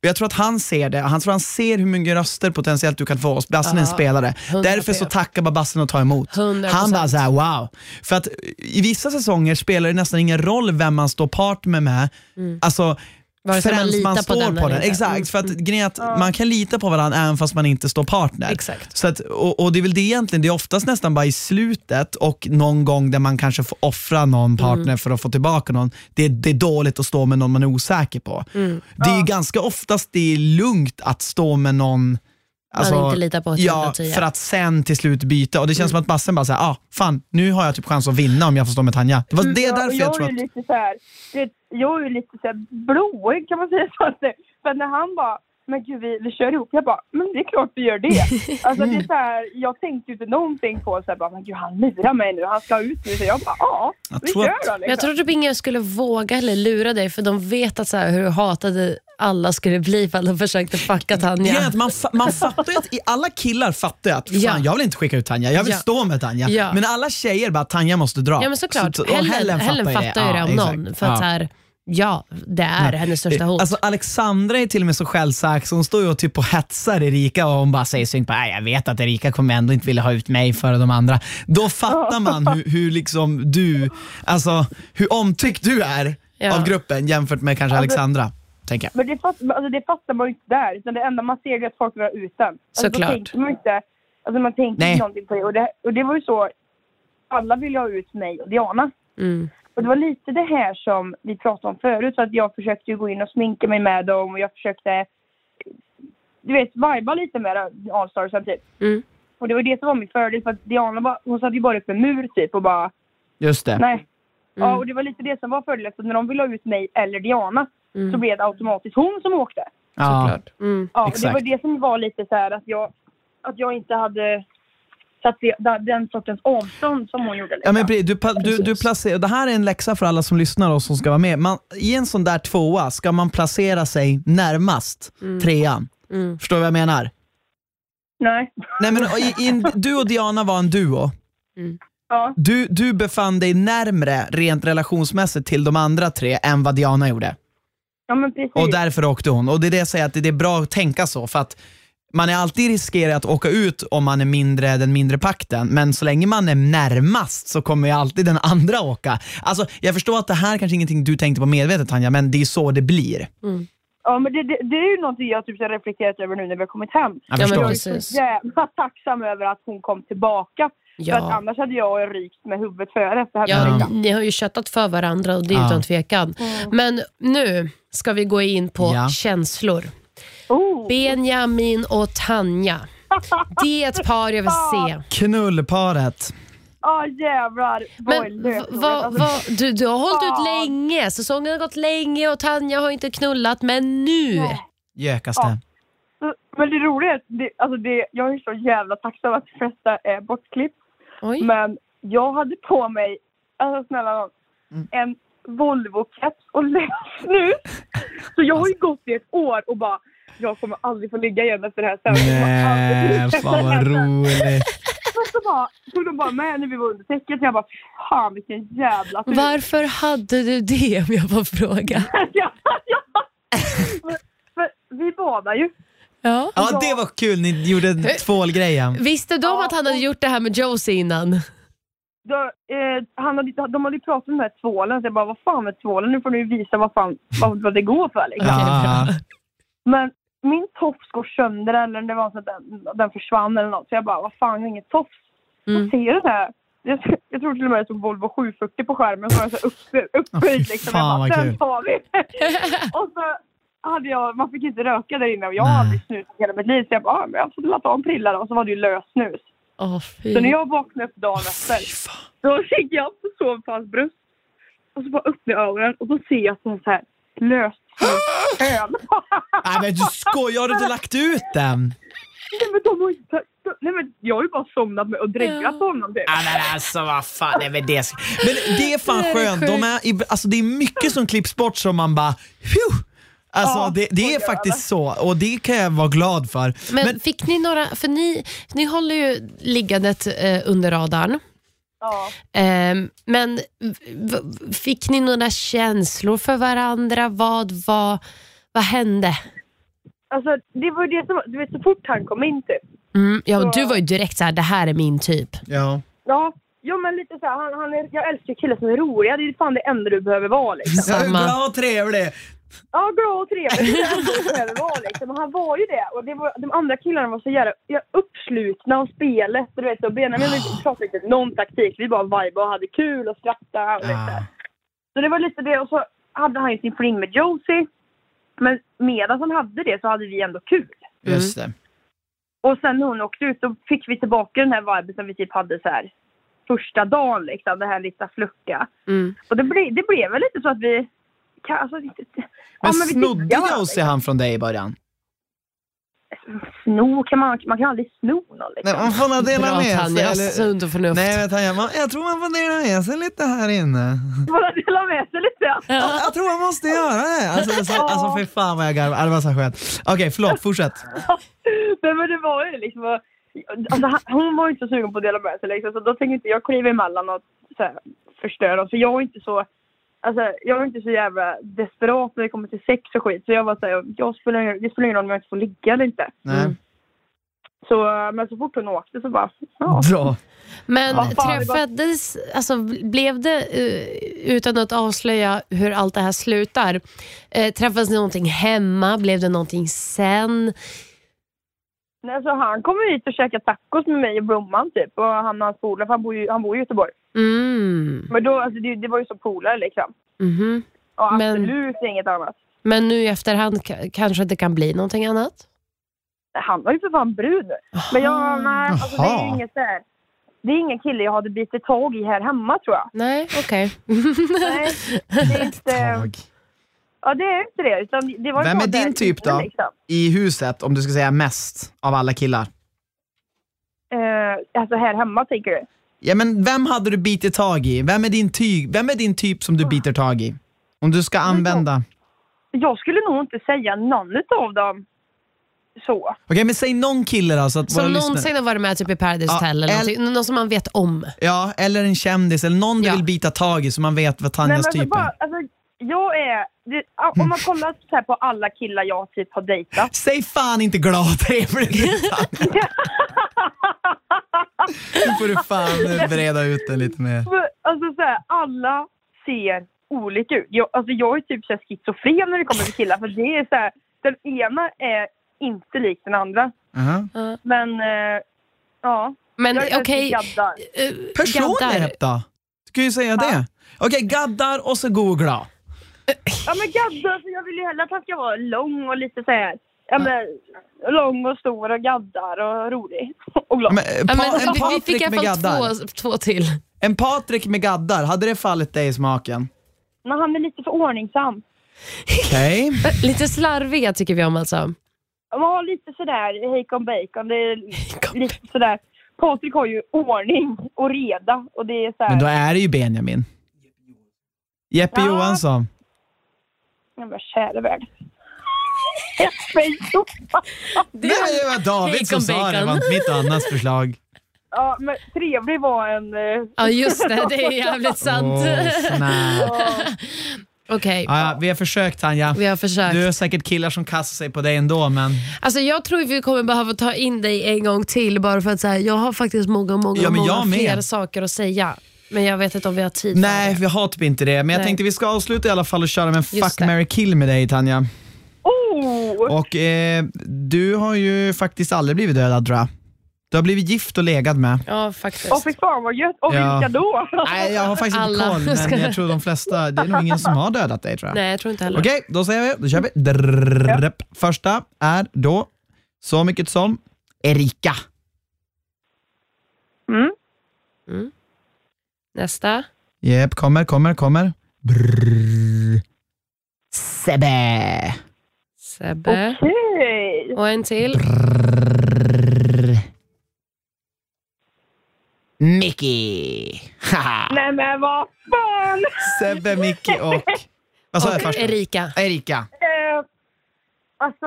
jag tror att han ser det, han tror han ser hur mycket röster potentiellt du kan få oss. Bassen är en spelare.
100%.
Därför så tackar bara Bassen och tar emot.
100%.
Han bara såhär wow. För att i vissa säsonger spelar det nästan ingen roll vem man står partner med. Alltså,
Vare sig man litar
man
på
står
den
på den. Exakt,
Mm,
för att grejen är att man kan lita på varandra även fast man inte står partner.
Exakt.
Så att, och, och det är väl det egentligen, det är oftast nästan bara i slutet och någon gång där man kanske får offra någon partner
Mm.
för att få tillbaka någon. Det, det är dåligt att stå med någon man är osäker på.
Mm.
Det är ju ganska oftast det är lugnt att stå med någon alltså,
inte litar på till
Ja,
110.
för att sen till slut byta. Och det känns som att Bassen bara säger, ah, fan nu har jag typ chans att vinna om jag får stå med Tanja. Det var det är
Ja,
därför jag,
jag
tror
är
att...
ju lite så här, jag är ju lite så här blåögd kan man säga så. Att det, för när han bara, men gud vi, vi kör ihop. Jag bara, men det är klart vi gör det. <laughs> alltså det är så här, jag tänkte ju inte någonting på så här, bara, men gud han lurar mig nu, han ska ut nu. Så jag bara, ja, vi
tror
kör
att-
då
Men
liksom.
jag tror typ ingen skulle våga eller lura dig för de vet att så här, hur hatade alla skulle bli ifall de försökte fucka Tanja.
att man, fa- man <laughs> fattar ju att, i- alla killar fattar ju att fan,
Ja.
jag vill inte skicka ut Tanja, jag vill
Ja.
stå med Tanja.
Ja.
Men alla tjejer bara, Tanja måste dra.
Ja men såklart,
Så- och
Helen, Helen fattar ju det,
Ja,
om
exakt.
någon. För att
Ja.
så här, ja, det är hennes största hot.
Alltså Alexandra är till och med så självsäker så hon står ju och typ och hetsar Erika och hon bara säger synk på jag vet att Erika kommer ändå inte vilja ha ut mig före de andra. Då fattar man <laughs> hur, hur liksom du, alltså hur omtyckt du är
Ja.
av gruppen jämfört med kanske
Alltså-
Alexandra. Tänker jag.
Men det, fatt, alltså det fattar man ju inte där. Utan det enda man ser är att folk vill ha ut den. Alltså
Såklart.
Tänker man inte, alltså man tänker
Nej.
inte någonting på det. Och, det. och det var ju så, alla ville ha ut mig och Diana.
Mm.
Och det var lite det här som vi pratade om förut. Så att jag försökte ju gå in och sminka mig med dem och jag försökte, du vet, viba lite med Allstarsen typ.
Mm.
Och det var det som var min fördel för att Diana bara, hon satt ju bara upp en mur typ och bara,
Just det.
nej. Ja,
Mm.
och det var lite det som var fördelen. För när de ville ha ut mig eller Diana så
Mm.
blev det automatiskt hon som åkte.
Ja.
Såklart. Mm.
Ja, och det var det som var lite så här att jag, att jag inte hade satt det, den sortens avstånd som hon gjorde.
Ja,
Liksom.
men pre- du, du, du placerar, det här är en läxa för alla som lyssnar och som ska vara med. Man, I en sån där tvåa ska man placera sig närmast trean.
Mm.
Förstår du vad jag menar?
Nej.
Nej, men, i, in, du och Diana var en duo.
Ja.
Du, du befann dig närmre rent relationsmässigt till de andra tre än vad Diana gjorde.
ja, men precis.
Och därför åkte hon. Och det är det jag säger, att det är bra att tänka så. För att man är alltid riskerar att åka ut om man är mindre den mindre pakten, men så länge man är närmast så kommer ju alltid den andra åka. Alltså, jag förstår att det här kanske är ingenting du tänkte på medvetet Tanja, men det är så det blir.
Ja, men det, det, det är ju någonting jag typ har reflekterat över nu när vi har kommit hem.
Jag
Ja.
Jag är så jävla tacksam över att hon kom tillbaka. För att
Ja.
annars hade jag rykt med huvudet före.
Ja, ni har ju köttat för varandra och det är
Ja.
utan tvekan. Men nu ska vi gå in på
Ja.
känslor.
Oh.
Benjamin och Tanja. Det är ett par jag vill se.
Ja,
Knullparet.
Ah, jävlar.
Men
Boy,
v-
lösord.
vad-
Alltså,
vad- du, du har hållit ut länge, säsongen har gått länge och Tanja har inte knullat, men nu.
Gökaste.
så- Men det roliga är att det, alltså det, jag är så jävla tacksam att de flesta är bortklippt.
Oj.
Men jag hade på mig, alltså snälla nån,
Mm.
en Volvo-keps och <laughs> lösnus. Så jag har ju gått i ett år och bara, jag kommer aldrig få ligga igen efter det här aldrig
Nej, fan vad roligt.
Och så bara, tog de bara med när vi var under täcket. Jag bara, fan vilken jävla tur.
Varför hade du det om jag får fråga? <laughs>
ja, ja. För, för vi badar ju.
Ja.
Ja, det var kul. Ni gjorde tvålgrejen.
Visste de att han hade gjort det här med Josie innan?
Då, eh, han hade, de hade ju pratat om den här tvålen, så jag bara, vad fan med tvålen? Nu får ni visa vad, fan, vad, vad det går för. Liksom.
Ja.
Men min tofs går sönder eller det var så att den, den försvann eller något. Så jag bara, vad fan, jag har ingen tofs.
Mm.
Så ser jag det här. Jag, jag tror till och med det stod Volvo 740 på skärmen. Så var den så upp, upphöjd liksom.
fan,
jag bara, den tar vi. <laughs> och så hade jag, man fick inte röka där inne och jag har aldrig snusat hela mitt liv. Så jag bara, ah, men jag får ta en prilla. Och så var det ju lös snus.
Fy.
Så när jag vaknade upp dagen efter,
fan.
då gick jag och på hans bröst. Och så bara öppnade jag ögonen och då ser jag så här löst <laughs>
Nej men du skojar, har du inte lagt ut den?
Nej men de har de- Nej men jag har ju bara somnat med och dreglat på honom typ.
Ja, men alltså vad fan, nej, men, det, men det är fan
Det
skönt. De är, alltså, det är mycket som klipps bort som man bara Phew! Alltså
Ja,
det, det är faktiskt så och det kan jag vara glad för.
Men,
Men,
fick ni några, för ni, ni håller ju liggandet eh, under radarn.
Ja.
Ehm, men fick ni några känslor för varandra? Vad, vad, vad hände?
Alltså det var det som du vet så fort han kom in typ.
Mm, ja, du var ju direkt så här, det här är min typ.
ja.
Ja. Jo men lite så här, han, han är, jag älskar killar som är roliga. Det är fan det enda du behöver vara liksom.
Samma.
glad och trevlig.
Ja, glad och trevlig. Det är liksom. Han var ju det. Och det var, de andra killarna var så jävla uppslutna av spelet. Du vet, och Benjamin vi pratade inte någon taktik. Vi bara vibe och hade kul och skrattade. Och lite.
Ah.
Så det var lite det. Och så hade han ju sin fling med Josie. Men medan han hade det så hade vi ändå kul.
Just det.
Och sen när hon åkte ut då fick vi tillbaka den här viben som vi typ hade så här första dagen liksom. Det här lite flucka.
Mm.
Och det, ble, det blev väl lite så att vi... ka- Alltså, inte- ja,
Men snodde Josie han från dig i början?
Sno kan man, man kan aldrig sno någon liksom.
Nej, man får nog dela
Bra
med sig. Eller...
sunt och förnuft.
Nej men Tanja, man, jag tror man får dela med sig lite här inne. <laughs>
Bara dela med sig lite.
Jag, jag tror man måste göra det. Alltså, så, alltså för fan vad jag garvar. Det var så skönt. Okej, förlåt, fortsätt. <laughs>
Nej, men det var ju liksom... Alltså, hon var ju inte så sugen på att dela med sig liksom, så då tänkte inte jag kliva emellan och så här, förstöra. För jag är inte så... Alltså, jag är inte så jävla desperat när det kommer till sex och skit. Så jag var såhär, jag spelar, ingen- det spelar ingen roll om jag inte får ligga eller inte.
Nej.
Mm.
Så, men så fort hon åkte så bara, ja.
Bra.
Men
Ja, det var-
träffades, alltså, blev det, eh, utan att avslöja hur allt det här slutar, eh, träffades ni någonting hemma? Blev det någonting sen?
Nej, så han kommer hit och käkar tacos med mig och Blomman typ. Och han och hans polare, han han bor i Göteborg.
Mm.
Men då, alltså, det, det var ju som polare liksom.
Mm-hmm.
Mm.
Och
absolut men, inget annat.
Men nu i efterhand kanske det kan bli någonting annat?
Han var ju för fan brud. Men jag, nej, alltså, det är ju inget där. Det är ingen kille jag hade bitit tag i här hemma tror jag.
Nej, okej.
Okay.
Ja, det är inte det. Utan det var
Vem är din typ då?
Liksom.
I huset, om du ska säga mest av alla killar?
Uh, alltså här hemma tänker du?
Ja, men vem hade du bitit tag i? Vem är din, ty vem är din typ som du biter tag i? Om du ska använda?
Jag skulle nog inte säga någon av dem. Så.
Okej, okay, men säg någon kille då. Så att
som någonsin har varit med typ i Paradise Hotel eller, eller någon som man vet om.
Ja, eller en kändis eller någon
ja.
du vill bita tag i så man vet vad Tanjas
alltså
typ är.
Bara, alltså, jag är, om man kollar så på alla killar jag typ har dejtat. <laughs>
Säg fan inte glad <laughs> trevlig Nu får du fan breda ut det lite mer.
Alltså så här, alla ser olika ut. Jag, alltså jag är typ så schizofren när det kommer till killar för det är så här, den ena är inte lik den andra.
Uh -huh.
Men, uh, ja.
Men
okej. Typ
okay.
Eh,
eh,
Personlighet då? Ska ju säga ha. det. Okej, okay, gaddar och så googla.
Ja men gadda, alltså, jag vill ju hellre att han ska vara lång och lite så här. Ja, men, lång och stor och gaddar och rolig <laughs> och glad.
Men, eh, pa-
men,
en
vi, vi
Patrik fick
i alla
med
fall
gaddar.
två, två till.
En Patrik med gaddar, hade det fallit dig i smaken?
Men han är lite för ordningsam.
Okej. <laughs>
Eh, lite slarviga tycker vi om alltså.
Ja, lite sådär hejkon bacon. Det är <laughs> lite sådär. Patrik har ju ordning och reda och det är såhär.
Men då är det ju Benjamin. Jeppe
Ja.
Johansson.
Men bara, käre värld.
Det var David som sa det, var inte mitt och Annas förslag.
Ja, men trevlig var en... Eh,
ja, just det. Det är <laughs> jävligt sant. <laughs> Okej.
Okay. Ja, vi har försökt Tanja.
Vi har försökt.
Du har säkert killar som kastar sig på dig ändå. Men...
Alltså, jag tror att vi kommer behöva ta in dig en gång till bara för att säga, jag har faktiskt många, många,
ja,
många fler saker att säga. Men jag vet inte om vi har tid
Nej,
för det.
vi har typ inte det. Men jag tänkte vi ska avsluta i alla fall och köra med en
Just
fuck,
det.
marry, kill med dig Tanja.
Oh.
Och eh, du har ju faktiskt aldrig blivit dödad tror jag. Du har blivit gift och legat med.
Ja, faktiskt.
Åh fy fan vad gött! Och vilka då?
Nej, jag har faktiskt
Alla.
inte koll, men jag tror de flesta, det är nog ingen som har dödat dig tror jag.
Nej, jag tror inte heller.
Okej, då säger vi, då kör vi. Drrrrrrrr. Första är då, så mycket som, Erika.
Mm. Mm.
Nästa.
Jep, kommer, kommer, kommer. Brrr. Sebbe.
Sebbe.
Okej.
Och en till.
Brrr. Mickey. <laughs> Haha.
Nej men vad fan!
Sebbe, Mickey och... <laughs> Vad sa jag
Och
först?
Erika.
Erika.
Eh, alltså...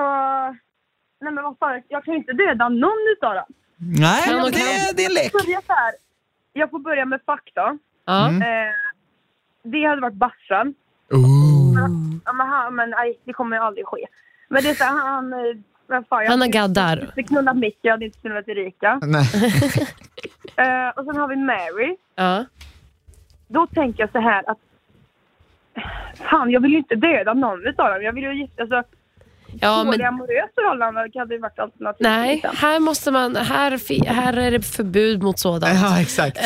Nej men vad fan, jag kan ju inte döda någon utav dem.
Nej,
Kan
men
och
det,
kan.
det är en lek.
Börja så här. Jag får börja med fakta.
Mm.
Eh, det hade varit Bassan.
Ooh.
Ja, men han, men nej, det kommer aldrig ske. Men det är så här, han... han, eh, Vem fan, jag
Han har
hade
gaddar.
inte knullat Micke, jag hade inte knullat Erika.
Nej. <laughs>
Eh, och sen har vi Mary.
Ja.
Då tänker jag så här att... Fan, jag vill ju inte döda någon utav dem. Jag vill ju gifta... Alltså,
Ja, men
polyamoröst förhållande hade ju varit alternativ.
nej, här måste man, här, här är det förbud mot sådant.
Ja, exakt.
Eh,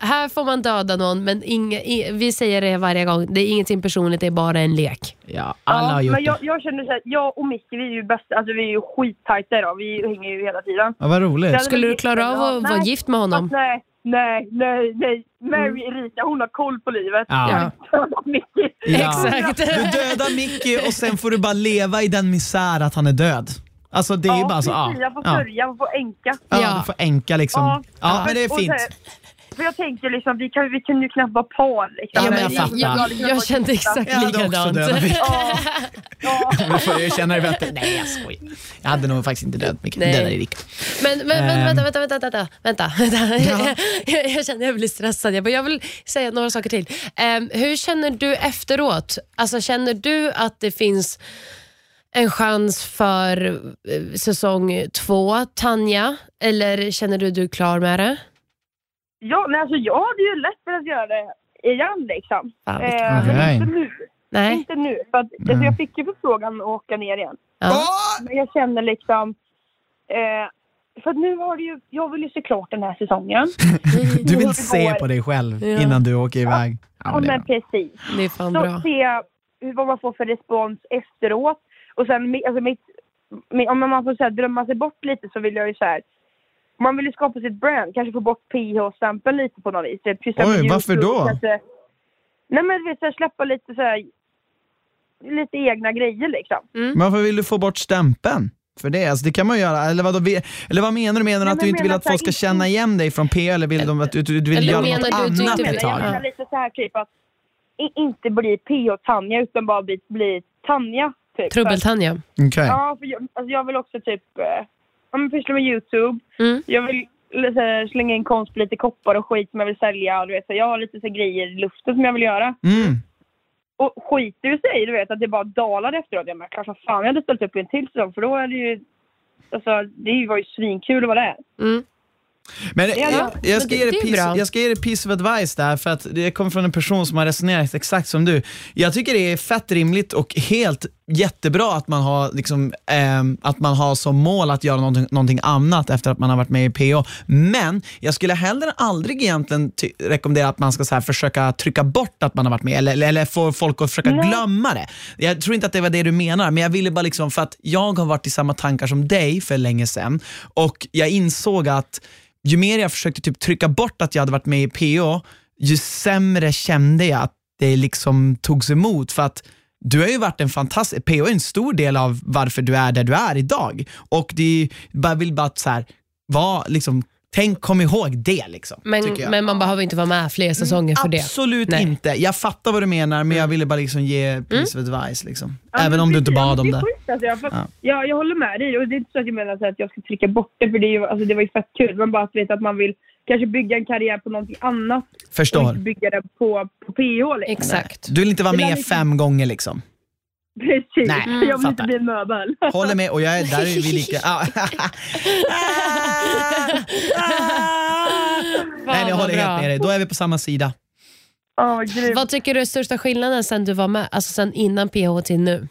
här får man döda någon, men inga, i, vi säger det varje gång. Det är ingenting personligt, det är bara en lek.
Ja, alla har
Ja,
gjort
men
det.
jag, jag känner så här, jag och Micke vi är ju bästa, alltså vi är ju skittajta idag. Vi hänger ju hela tiden.
Ja, vad roligt.
Skulle du klara av att vara gift med honom?
Fast nej, nej, nej, nej. Mary Erika, hon har koll på livet.
Ja.
Micke.
Ja.
Exakt.
Du dödar Mickey och sen får du bara leva i den misär att han är död. Alltså det är ju bara så. Ja,
precis, jag får
ja.
sörja, jag får änka.
ja,
Ja.
du får enka liksom. Ja, men det är
och
fint.
För jag tänker liksom, vi kan, vi kan ju knappt vara par liksom.
Ja, men jag
jag,
fattar.
jag, jag kände exakt
Jag hade också
likadant. <laughs>
Ja, ja. <laughs>
Jag känna det bättre. Nej, jag skojar. Jag hade nog faktiskt inte dödat.
Nej.
Den är Erika.
Men, men, men
Ehm.
vänta, vänta, vänta, vänta, vänta. <laughs> vänta. Jag, jag känner jag blir stressad. Jag, bara, jag vill säga några saker till. Ehm, hur känner du efteråt? Alltså, känner du att det finns en chans för eh, säsong två, Tanja? Eller känner du att du är klar med det?
Ja, nej, alltså jag hade ju lätt velat göra det igen liksom.
Fan,
Eh,
vilken-
men inte nu.
Nej?
Inte nu. För att, alltså, jag fick ju förfrågan att åka ner igen.
Ja.
Men jag känner liksom... Eh, för att nu har det ju, jag vill ju se klart den här säsongen. <laughs>
Du vill se på dig själv
Ja.
innan du åker iväg. Ja,
Ja, men precis.
Det är fan
Så
bra.
se hur- vad man får för respons efteråt. Och sen, alltså mitt, mi- om man får så här, drömma sig bort lite så vill jag ju så här. Man vill ju skapa sitt brand, kanske få bort PH-stämpeln lite på något vis. Typ,
Oj, varför då?
Kanske, nej men du vet, så här, släppa lite så här, lite egna grejer liksom.
Men varför vill du få bort stämpeln? För det, alltså, det kan man ju göra. Eller vad, vi- eller vad menar du? Menar du
Nej,
att du
men
inte vill att folk ska känna igen dig från P eller vill de att du, du du vill
Eller
göra något
du att du
annat
inte
ett
vill-
tag?
Jag menar lite så här typ att inte bli PH-Tanja utan bara bli, bli Tanja. Typ.
Trubbel-Tanja.
Okej.
Ja, för jag, alltså jag vill också typ eh, ja, men pyssla med YouTube.
Mm.
Jag vill så här, slänga in konst på lite koppar och skit som jag vill sälja. Du vet, så jag har lite så här, grejer i luften som jag vill göra.
Mm.
Och skiter du sig, du vet att det bara dalar efteråt. Jag menar, klart som fan jag hade ställt upp i en till säsong för då är det ju... Alltså det var ju svinkul att vara där.
Mm.
Men
Ja,
jag,
ja.
jag, ska ge
det-
dig piece, jag ska ge dig piece of advice där, för att det kommer från en person som har resonerat exakt som du. Jag tycker det är fett rimligt och helt jättebra att man har, liksom, ehm, att man har som mål att göra någonting, någonting annat efter att man har varit med i PO. Men jag skulle heller aldrig egentligen rekommendera att man ska så här försöka trycka bort att man har varit med eller, eller, eller få folk att försöka
Nej.
glömma det. Jag tror inte att det var det du menar, men jag ville bara liksom, för att jag har varit i samma tankar som dig för länge sedan och jag insåg att ju mer jag försökte typ trycka bort att jag hade varit med i PO, ju sämre kände jag att det liksom togs emot. För att du har ju varit en fantastisk, PO är en stor del av varför du är där du är idag. Och det är, jag vill bara att så här, var, liksom, tänk, kom ihåg det liksom.
Men, men man behöver inte vara med fler säsonger för det.
Absolut
Nej.
inte. Jag fattar vad du menar, men jag ville bara liksom ge piece of advice. Liksom.
Ja,
Även om du inte bad om det.
sjukt, alltså, jag,
Ja.
jag, jag håller med dig och det är inte så att jag menar så att jag ska trycka bort det för det, är ju, alltså, det var ju fett kul. Men bara att veta att man vill kanske bygga en karriär på någonting annat och
Förstår.
inte bygga det på, på PH. Liksom.
Exakt.
Du vill inte vara med
liksom-
fem gånger liksom. <laughs>
Precis.
Nej,
jag vill
fattar.
inte bli en möbel. <laughs>
Håller med och jag är, där är vi lika... <laughs> Ah. Nej, jag håller helt med dig. Då är vi på samma sida.
Ja, vad grymt.
Vad tycker du är största skillnaden sen du var med, alltså sen innan PH till nu?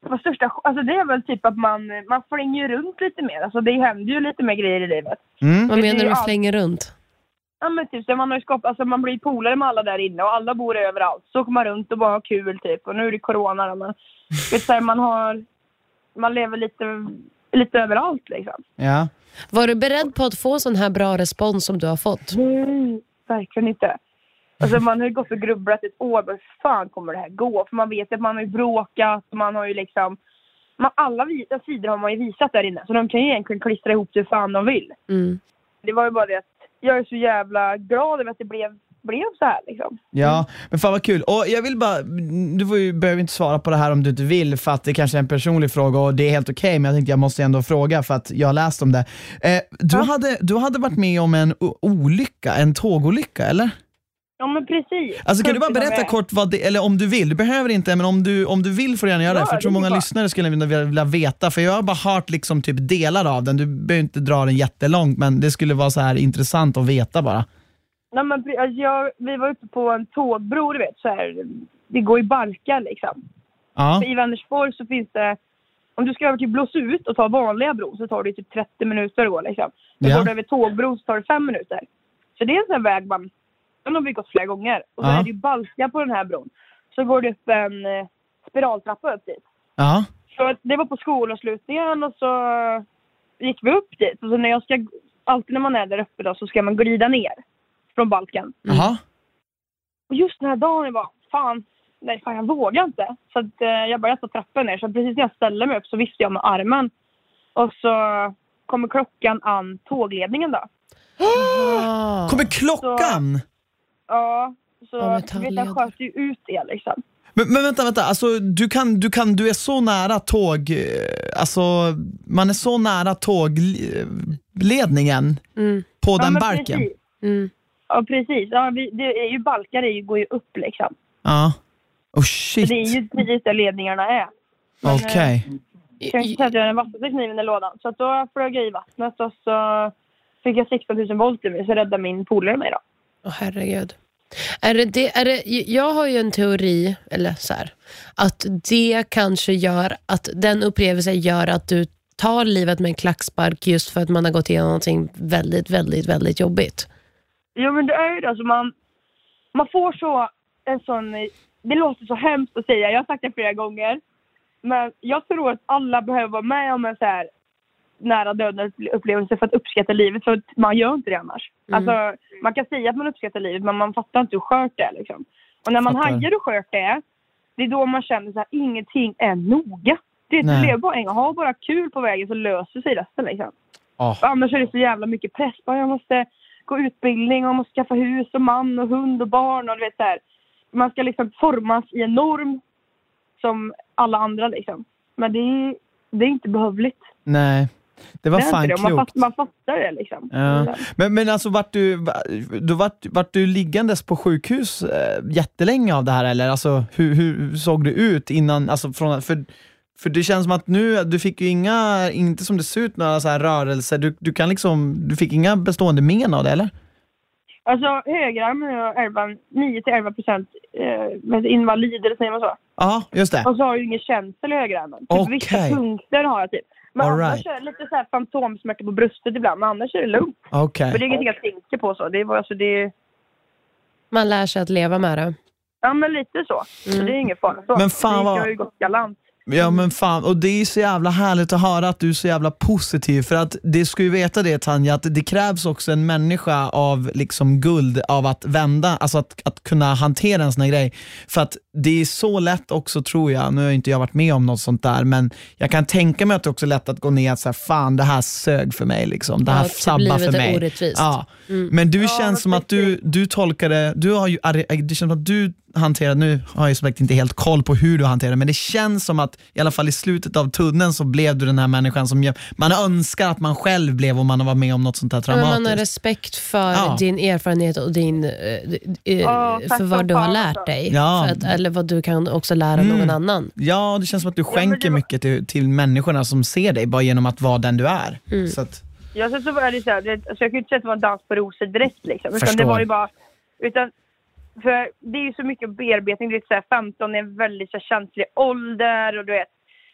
Vad största, alltså det är väl typ att man, man flänger runt lite mer. Alltså det händer ju lite mer grejer i livet.
Mm.
Vad menar du med flänger runt?
Ja men typ så man har ju skapat, alltså man blir polare med alla där inne och alla bor överallt. Så åker man runt och bara har kul typ. Och nu är det corona då, men <laughs> vet så här, man har, man lever lite, lite överallt liksom.
Ja.
Var du beredd på att få sån här bra respons som du har fått?
Nej, verkligen inte. Alltså man har ju gått och grubblat ett år, hur fan kommer det här gå? För man vet ju att man har ju bråkat, man har ju liksom... Man, alla vita sidor har man ju visat där inne, så de kan ju egentligen klistra ihop det hur fan de vill.
Mm.
Det var ju bara det att jag är så jävla glad över att det blev, blev så här liksom.
Ja, men fan vad kul. Och jag vill bara, du får ju, behöver inte svara på det här om du inte vill för att det kanske är en personlig fråga och det är helt okej, men jag tänkte jag måste ändå fråga för att jag har läst om det. Eh, du,
Ja.
hade, du hade varit med om en olycka, en tågolycka eller?
Ja men precis.
Alltså kan du bara berätta kort vad det, eller om du vill, du behöver inte, men om du, om du vill får du gärna göra
Ja,
det, för jag tror många lyssnare skulle vilja, veta, för jag har bara hört liksom typ delar av den, du behöver inte dra den jättelångt, men det skulle vara så här intressant att veta bara.
Nej, men, alltså, jag, vi var uppe på en tågbro, du vet. Så här, det går i balkar liksom.
Ja,
I Vänersborg så finns det... Om du ska över till Blåsut och ta vanliga bron så tar det typ 30 minuter att gå liksom. Men
Ja.
går du över tågbro så tar det 5 minuter. Så det är en sån väg man... Den har vi gått flera gånger. Och så
Ja.
är det ju balkar på den här bron. Så går det upp en eh, spiraltrappa upp dit.
ja,
Så det var på skolavslutningen och så gick vi upp dit. Och så när jag ska... Alltid när man är där uppe då så ska man glida ner från balken.
jaha.
Och just den här dagen, jag bara, fan, nej fan jag vågar inte. Så att, eh, jag började ta trappan ner. Så precis när jag ställer mig upp så viftar jag med armen. Och så kommer klockan an tågledningen då.
Ah. <gasps>
Kommer klockan?
Ja, så
Ja,
vet, sköt ju ut det liksom.
Men, men vänta, vänta, alltså, du, kan, du, kan, du är så nära tåg, eh, alltså man är så nära tågledningen
Mm.
på
ja,
den.
Precis.
Mm.
Ja, precis. Ja, vi, det är ju balkar, det går ju upp liksom.
Ja. Oh
Så
shit,
det är ju precis där ledningarna är. Men,
okej.
Jag kan inte säga att jag är den vassaste kniven i lådan. Så att då flög jag i vattnet och så fick jag 16 000 volt i mig så räddade min polare mig då.
Åh, herregud. Är det det, är det, jag har ju en teori, eller så här, att det kanske gör att den upplevelsen gör att du tar livet med en klackspark just för att man har gått igenom någonting väldigt, väldigt, väldigt jobbigt.
Jo men det är ju det. Alltså man, man får så en sån... Det låter så hemskt att säga, jag har sagt det flera gånger. Men jag tror att alla behöver vara med om en så här nära döden upplevelse för att uppskatta livet. För att man gör inte det annars. Alltså, man kan säga att man uppskattar livet men man fattar inte hur skört det är. Liksom. Och när man
Fattar.
hajar hur skört det är, det är då man känner här, ingenting är noga. Det är lever bara en gång. Ha bara kul på vägen så löser sig resten. Liksom. Och Annars är det så jävla mycket press. Jag måste gå utbildning och jag måste skaffa hus och man och hund och barn och du vet så här. Man ska liksom formas i en norm som alla andra liksom. Men det är, det är inte behövligt.
Nej, det var
det är
fan
det. Man,
klokt.
fatt, man fattar det liksom.
Ja. Men, men alltså vart du, du, vart, vart du liggandes på sjukhus eh, jättelänge av det här eller? Alltså hur, hur såg du ut innan, alltså från, för, för det känns som att nu, du fick ju inga, inte som det ser ut, några så här rörelser, du, du kan liksom, du fick inga bestående men av det eller?
Alltså högerarmen 11, 9-11 procent eh, invalider, säger man så.
Ja, just det.
Och så har jag ju ingen känsel i högerarmen. Typ. Vissa punkter har jag typ. Men
All
annars
right.
är det lite så här fantomsmärta på bröstet ibland. Men annars är det lugnt.
Okej.
För det är ingenting jag tänker på så. Det är, alltså, det är,
Man lär sig att leva med det.
ja men lite så. så det är ingen fara så.
Men fan
det
vad-
har ju gått galant.
Ja men fan, och det är så jävla härligt att höra att du är så jävla positiv för att det ska ju veta det Tanja, att det krävs också en människa av liksom guld av att vända, alltså att, att kunna hantera en sån här grej. För att det är så lätt också tror jag, nu har inte jag varit med om något sånt där, men jag kan tänka mig att det också är lätt att gå ner och säga fan det här sög för mig, liksom. det
Ja,
här
typ
sabbar för mig.
orättvist.
Ja. Men du känns som att du, du tolkar det, du har ju, det känns som att du hanterar, nu har jag som sagt inte helt koll på hur du hanterar det, men det känns som att i alla fall i slutet av tunneln så blev du den här människan som man önskar att man själv blev om man har varit med om något sånt här
Men man har
traumatiskt.
respekt för
Ja.
din erfarenhet och din, eh, eh,
Ja,
för vad du har lärt dig.
Ja.
För att, eller vad du kan också lära
Mm.
någon annan.
Ja, det känns som att du skänker mycket till, till människorna som ser dig bara genom att vara den du är.
Mm.
Så att,
Ja, sen så var det så här, alltså jag kan ju inte säga att det var en dans på rosor direkt liksom. Utan
Förstår.
det var ju bara, utan, för det är ju så mycket bearbetning. Du vet, så här, 15 är en väldigt så här, känslig ålder och du vet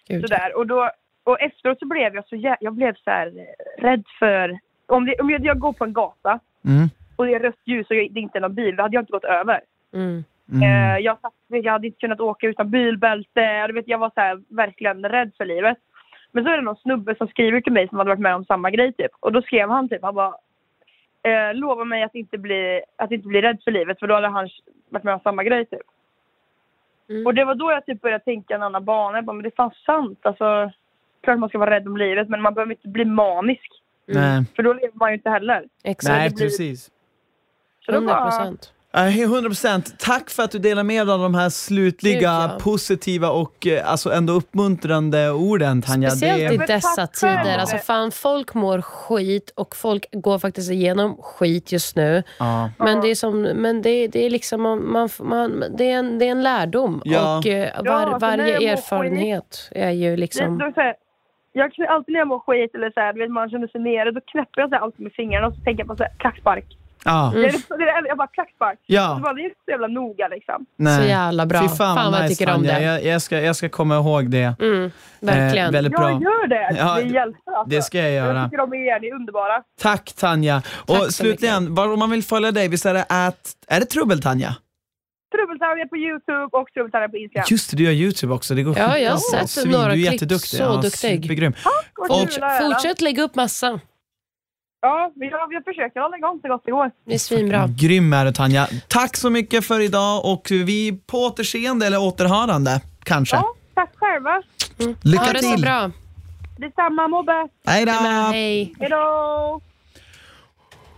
Gud.
sådär. Och, då, och efteråt så blev jag så jä- jag blev så här eh, rädd för, om, det, om jag, jag går på en gata
mm,
och det är rött ljus och det är inte är någon bil, då hade jag inte gått över.
Mm.
mm,
Eh, jag, satt, jag hade inte kunnat åka utan bilbälte. Du vet, jag var så här, verkligen rädd för livet. Men så är det någon snubbe som skriver till mig som hade varit med om samma grej typ. Och då skrev han typ, han bara eh, lova mig att inte, bli, att inte bli rädd för livet för då hade han varit med om samma grej typ.
Mm.
Och det var då jag typ började tänka en annan bana. Jag bara, men det är fan sant. Alltså, klart man ska vara rädd om livet men man behöver inte bli manisk.
nej,
För då lever man ju inte heller.
Exakt.
nej
blir-
precis.
Så då
100
bara,
procent.
100% tack för att du delar med dig av de här slutliga,
Gud, ja.
positiva och eh, alltså ändå uppmuntrande orden Tanja.
Speciellt
det,
i dessa tider. Alltså fan, folk mår skit och folk går faktiskt igenom skit just nu.
ja.
Men det är, som, men det, det är liksom, man, man, man, det, är en, det är en lärdom.
Ja.
Och eh,
Ja,
var,
alltså,
varje erfarenhet är ju
det,
liksom...
jag alltid när jag mår skit eller så här, vet, man känner sig nere, då knäpper jag så här, alltid med fingrarna och så tänker jag på så här, klackspark.
Ja.
Det det jag bara klackspark.
Ja.
Det är inte så jävla noga liksom.
Nej.
Så jävla bra.
Fy fan,
Fan vad jag
nice,
tycker om
Tanja.
det.
Jag, jag, ska, jag ska komma ihåg det.
Mm, verkligen.
Eh, väldigt
Ja,
bra.
gör det!
Ja,
det hjälper alltså.
Det ska jag göra.
Jag tycker om er, ni är underbara.
Tack Tanja.
Tack
och slutligen, var, om man vill följa dig, visst är det att, är det Trubbel-Tanja?
Trubbeltanja på Youtube och Trubbeltanja på Instagram.
Just det, du gör YouTube också. Det går
Ja, jag har sett några
Du är
klipp.
jätteduktig.
Så
ja,
duktig.
Supergrym.
Vad
Och.
Fortsätt lägga upp massa.
Ja, men jag, jag försöker hålla igång så gott det går.
Det är svinbra.
Grym är du Tanja. Tack så mycket för idag och vi på återseende eller återhörande kanske.
Ja, tack själva.
Lycka
Ha det så
till.
bra.
Detsamma, må bäst.
Hej då.
Hej.
Hejdå!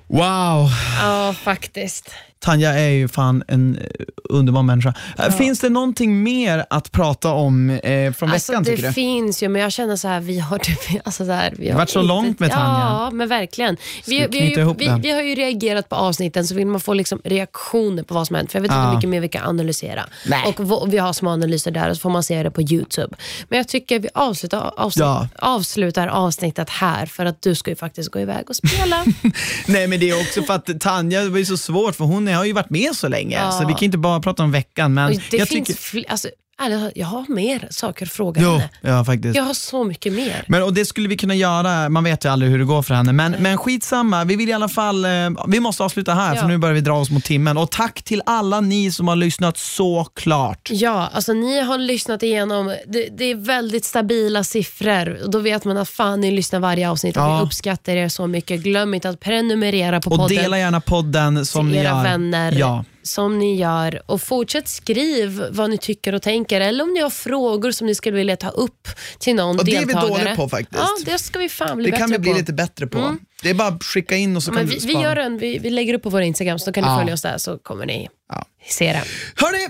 Wow.
Ja, faktiskt.
Tanja är ju fan en eh, underbar människa. Eh, Finns det någonting mer att prata om eh, från
Alltså,
veckan
det
tycker du?
finns ju, men jag känner så här, vi har, typ, <laughs> alltså så här, vi
har varit så långt med Tanja.
Ja, men verkligen. Vi,
vi
ju, vi,
det?
vi har ju reagerat på avsnitten, så vill man få liksom reaktioner på vad som hänt. För jag vet inte
Ja.
hur mycket mer vi kan analysera.
Nej.
Och vi har små analyser där och så får man se det på YouTube. Men jag tycker vi avslutar, avslut,
Ja.
avslutar avsnittet här, för att du ska ju faktiskt gå iväg och spela. <laughs>
Nej men det är också för att Tanja, det var ju så svårt för hon har ju varit med så länge
Ja.
så vi kan inte bara prata om veckan. Men
Och det
jag
finns
tycker,
fl- alltså, ärligt, jag har mer saker att fråga
Jo,
henne.
ja faktiskt.
Jag har så mycket mer.
Men, och det skulle vi kunna göra, man vet ju aldrig hur det går för henne. Men, men skitsamma, vi vill i alla fall, eh, vi måste avsluta här
Ja.
för nu börjar vi dra oss mot timmen. Och tack till alla ni som har lyssnat såklart.
Ja, alltså ni har lyssnat igenom, det, det är väldigt stabila siffror och då vet man att fan ni lyssnar varje avsnitt och
Ja.
vi uppskattar er så mycket. Glöm inte att prenumerera på
Och
podden
dela gärna podden som
till
ni
era
gör.
vänner
Ja.
Som ni gör och fortsätt skriv vad ni tycker och tänker eller om ni har frågor som ni skulle vilja ta upp till någon
Och det är vi
deltagare.
dåliga på faktiskt.
Ja, det ska vi fan bli
Det
bättre
kan vi bli lite bättre på. Det är bara att skicka in och så
Ja,
kan vi
vi, gör en, vi, vi lägger upp på vår Instagram så då kan ni
Ja.
följa oss där så kommer ni
Ja.
se det.
Hörni,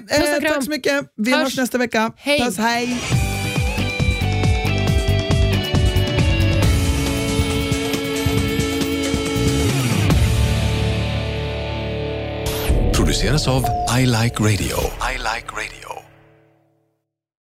eh, tack så mycket. Vi
Hörs.
hörs nästa vecka.
Hej.
Puss, hej.
Produceras av I Like Radio. I like radio.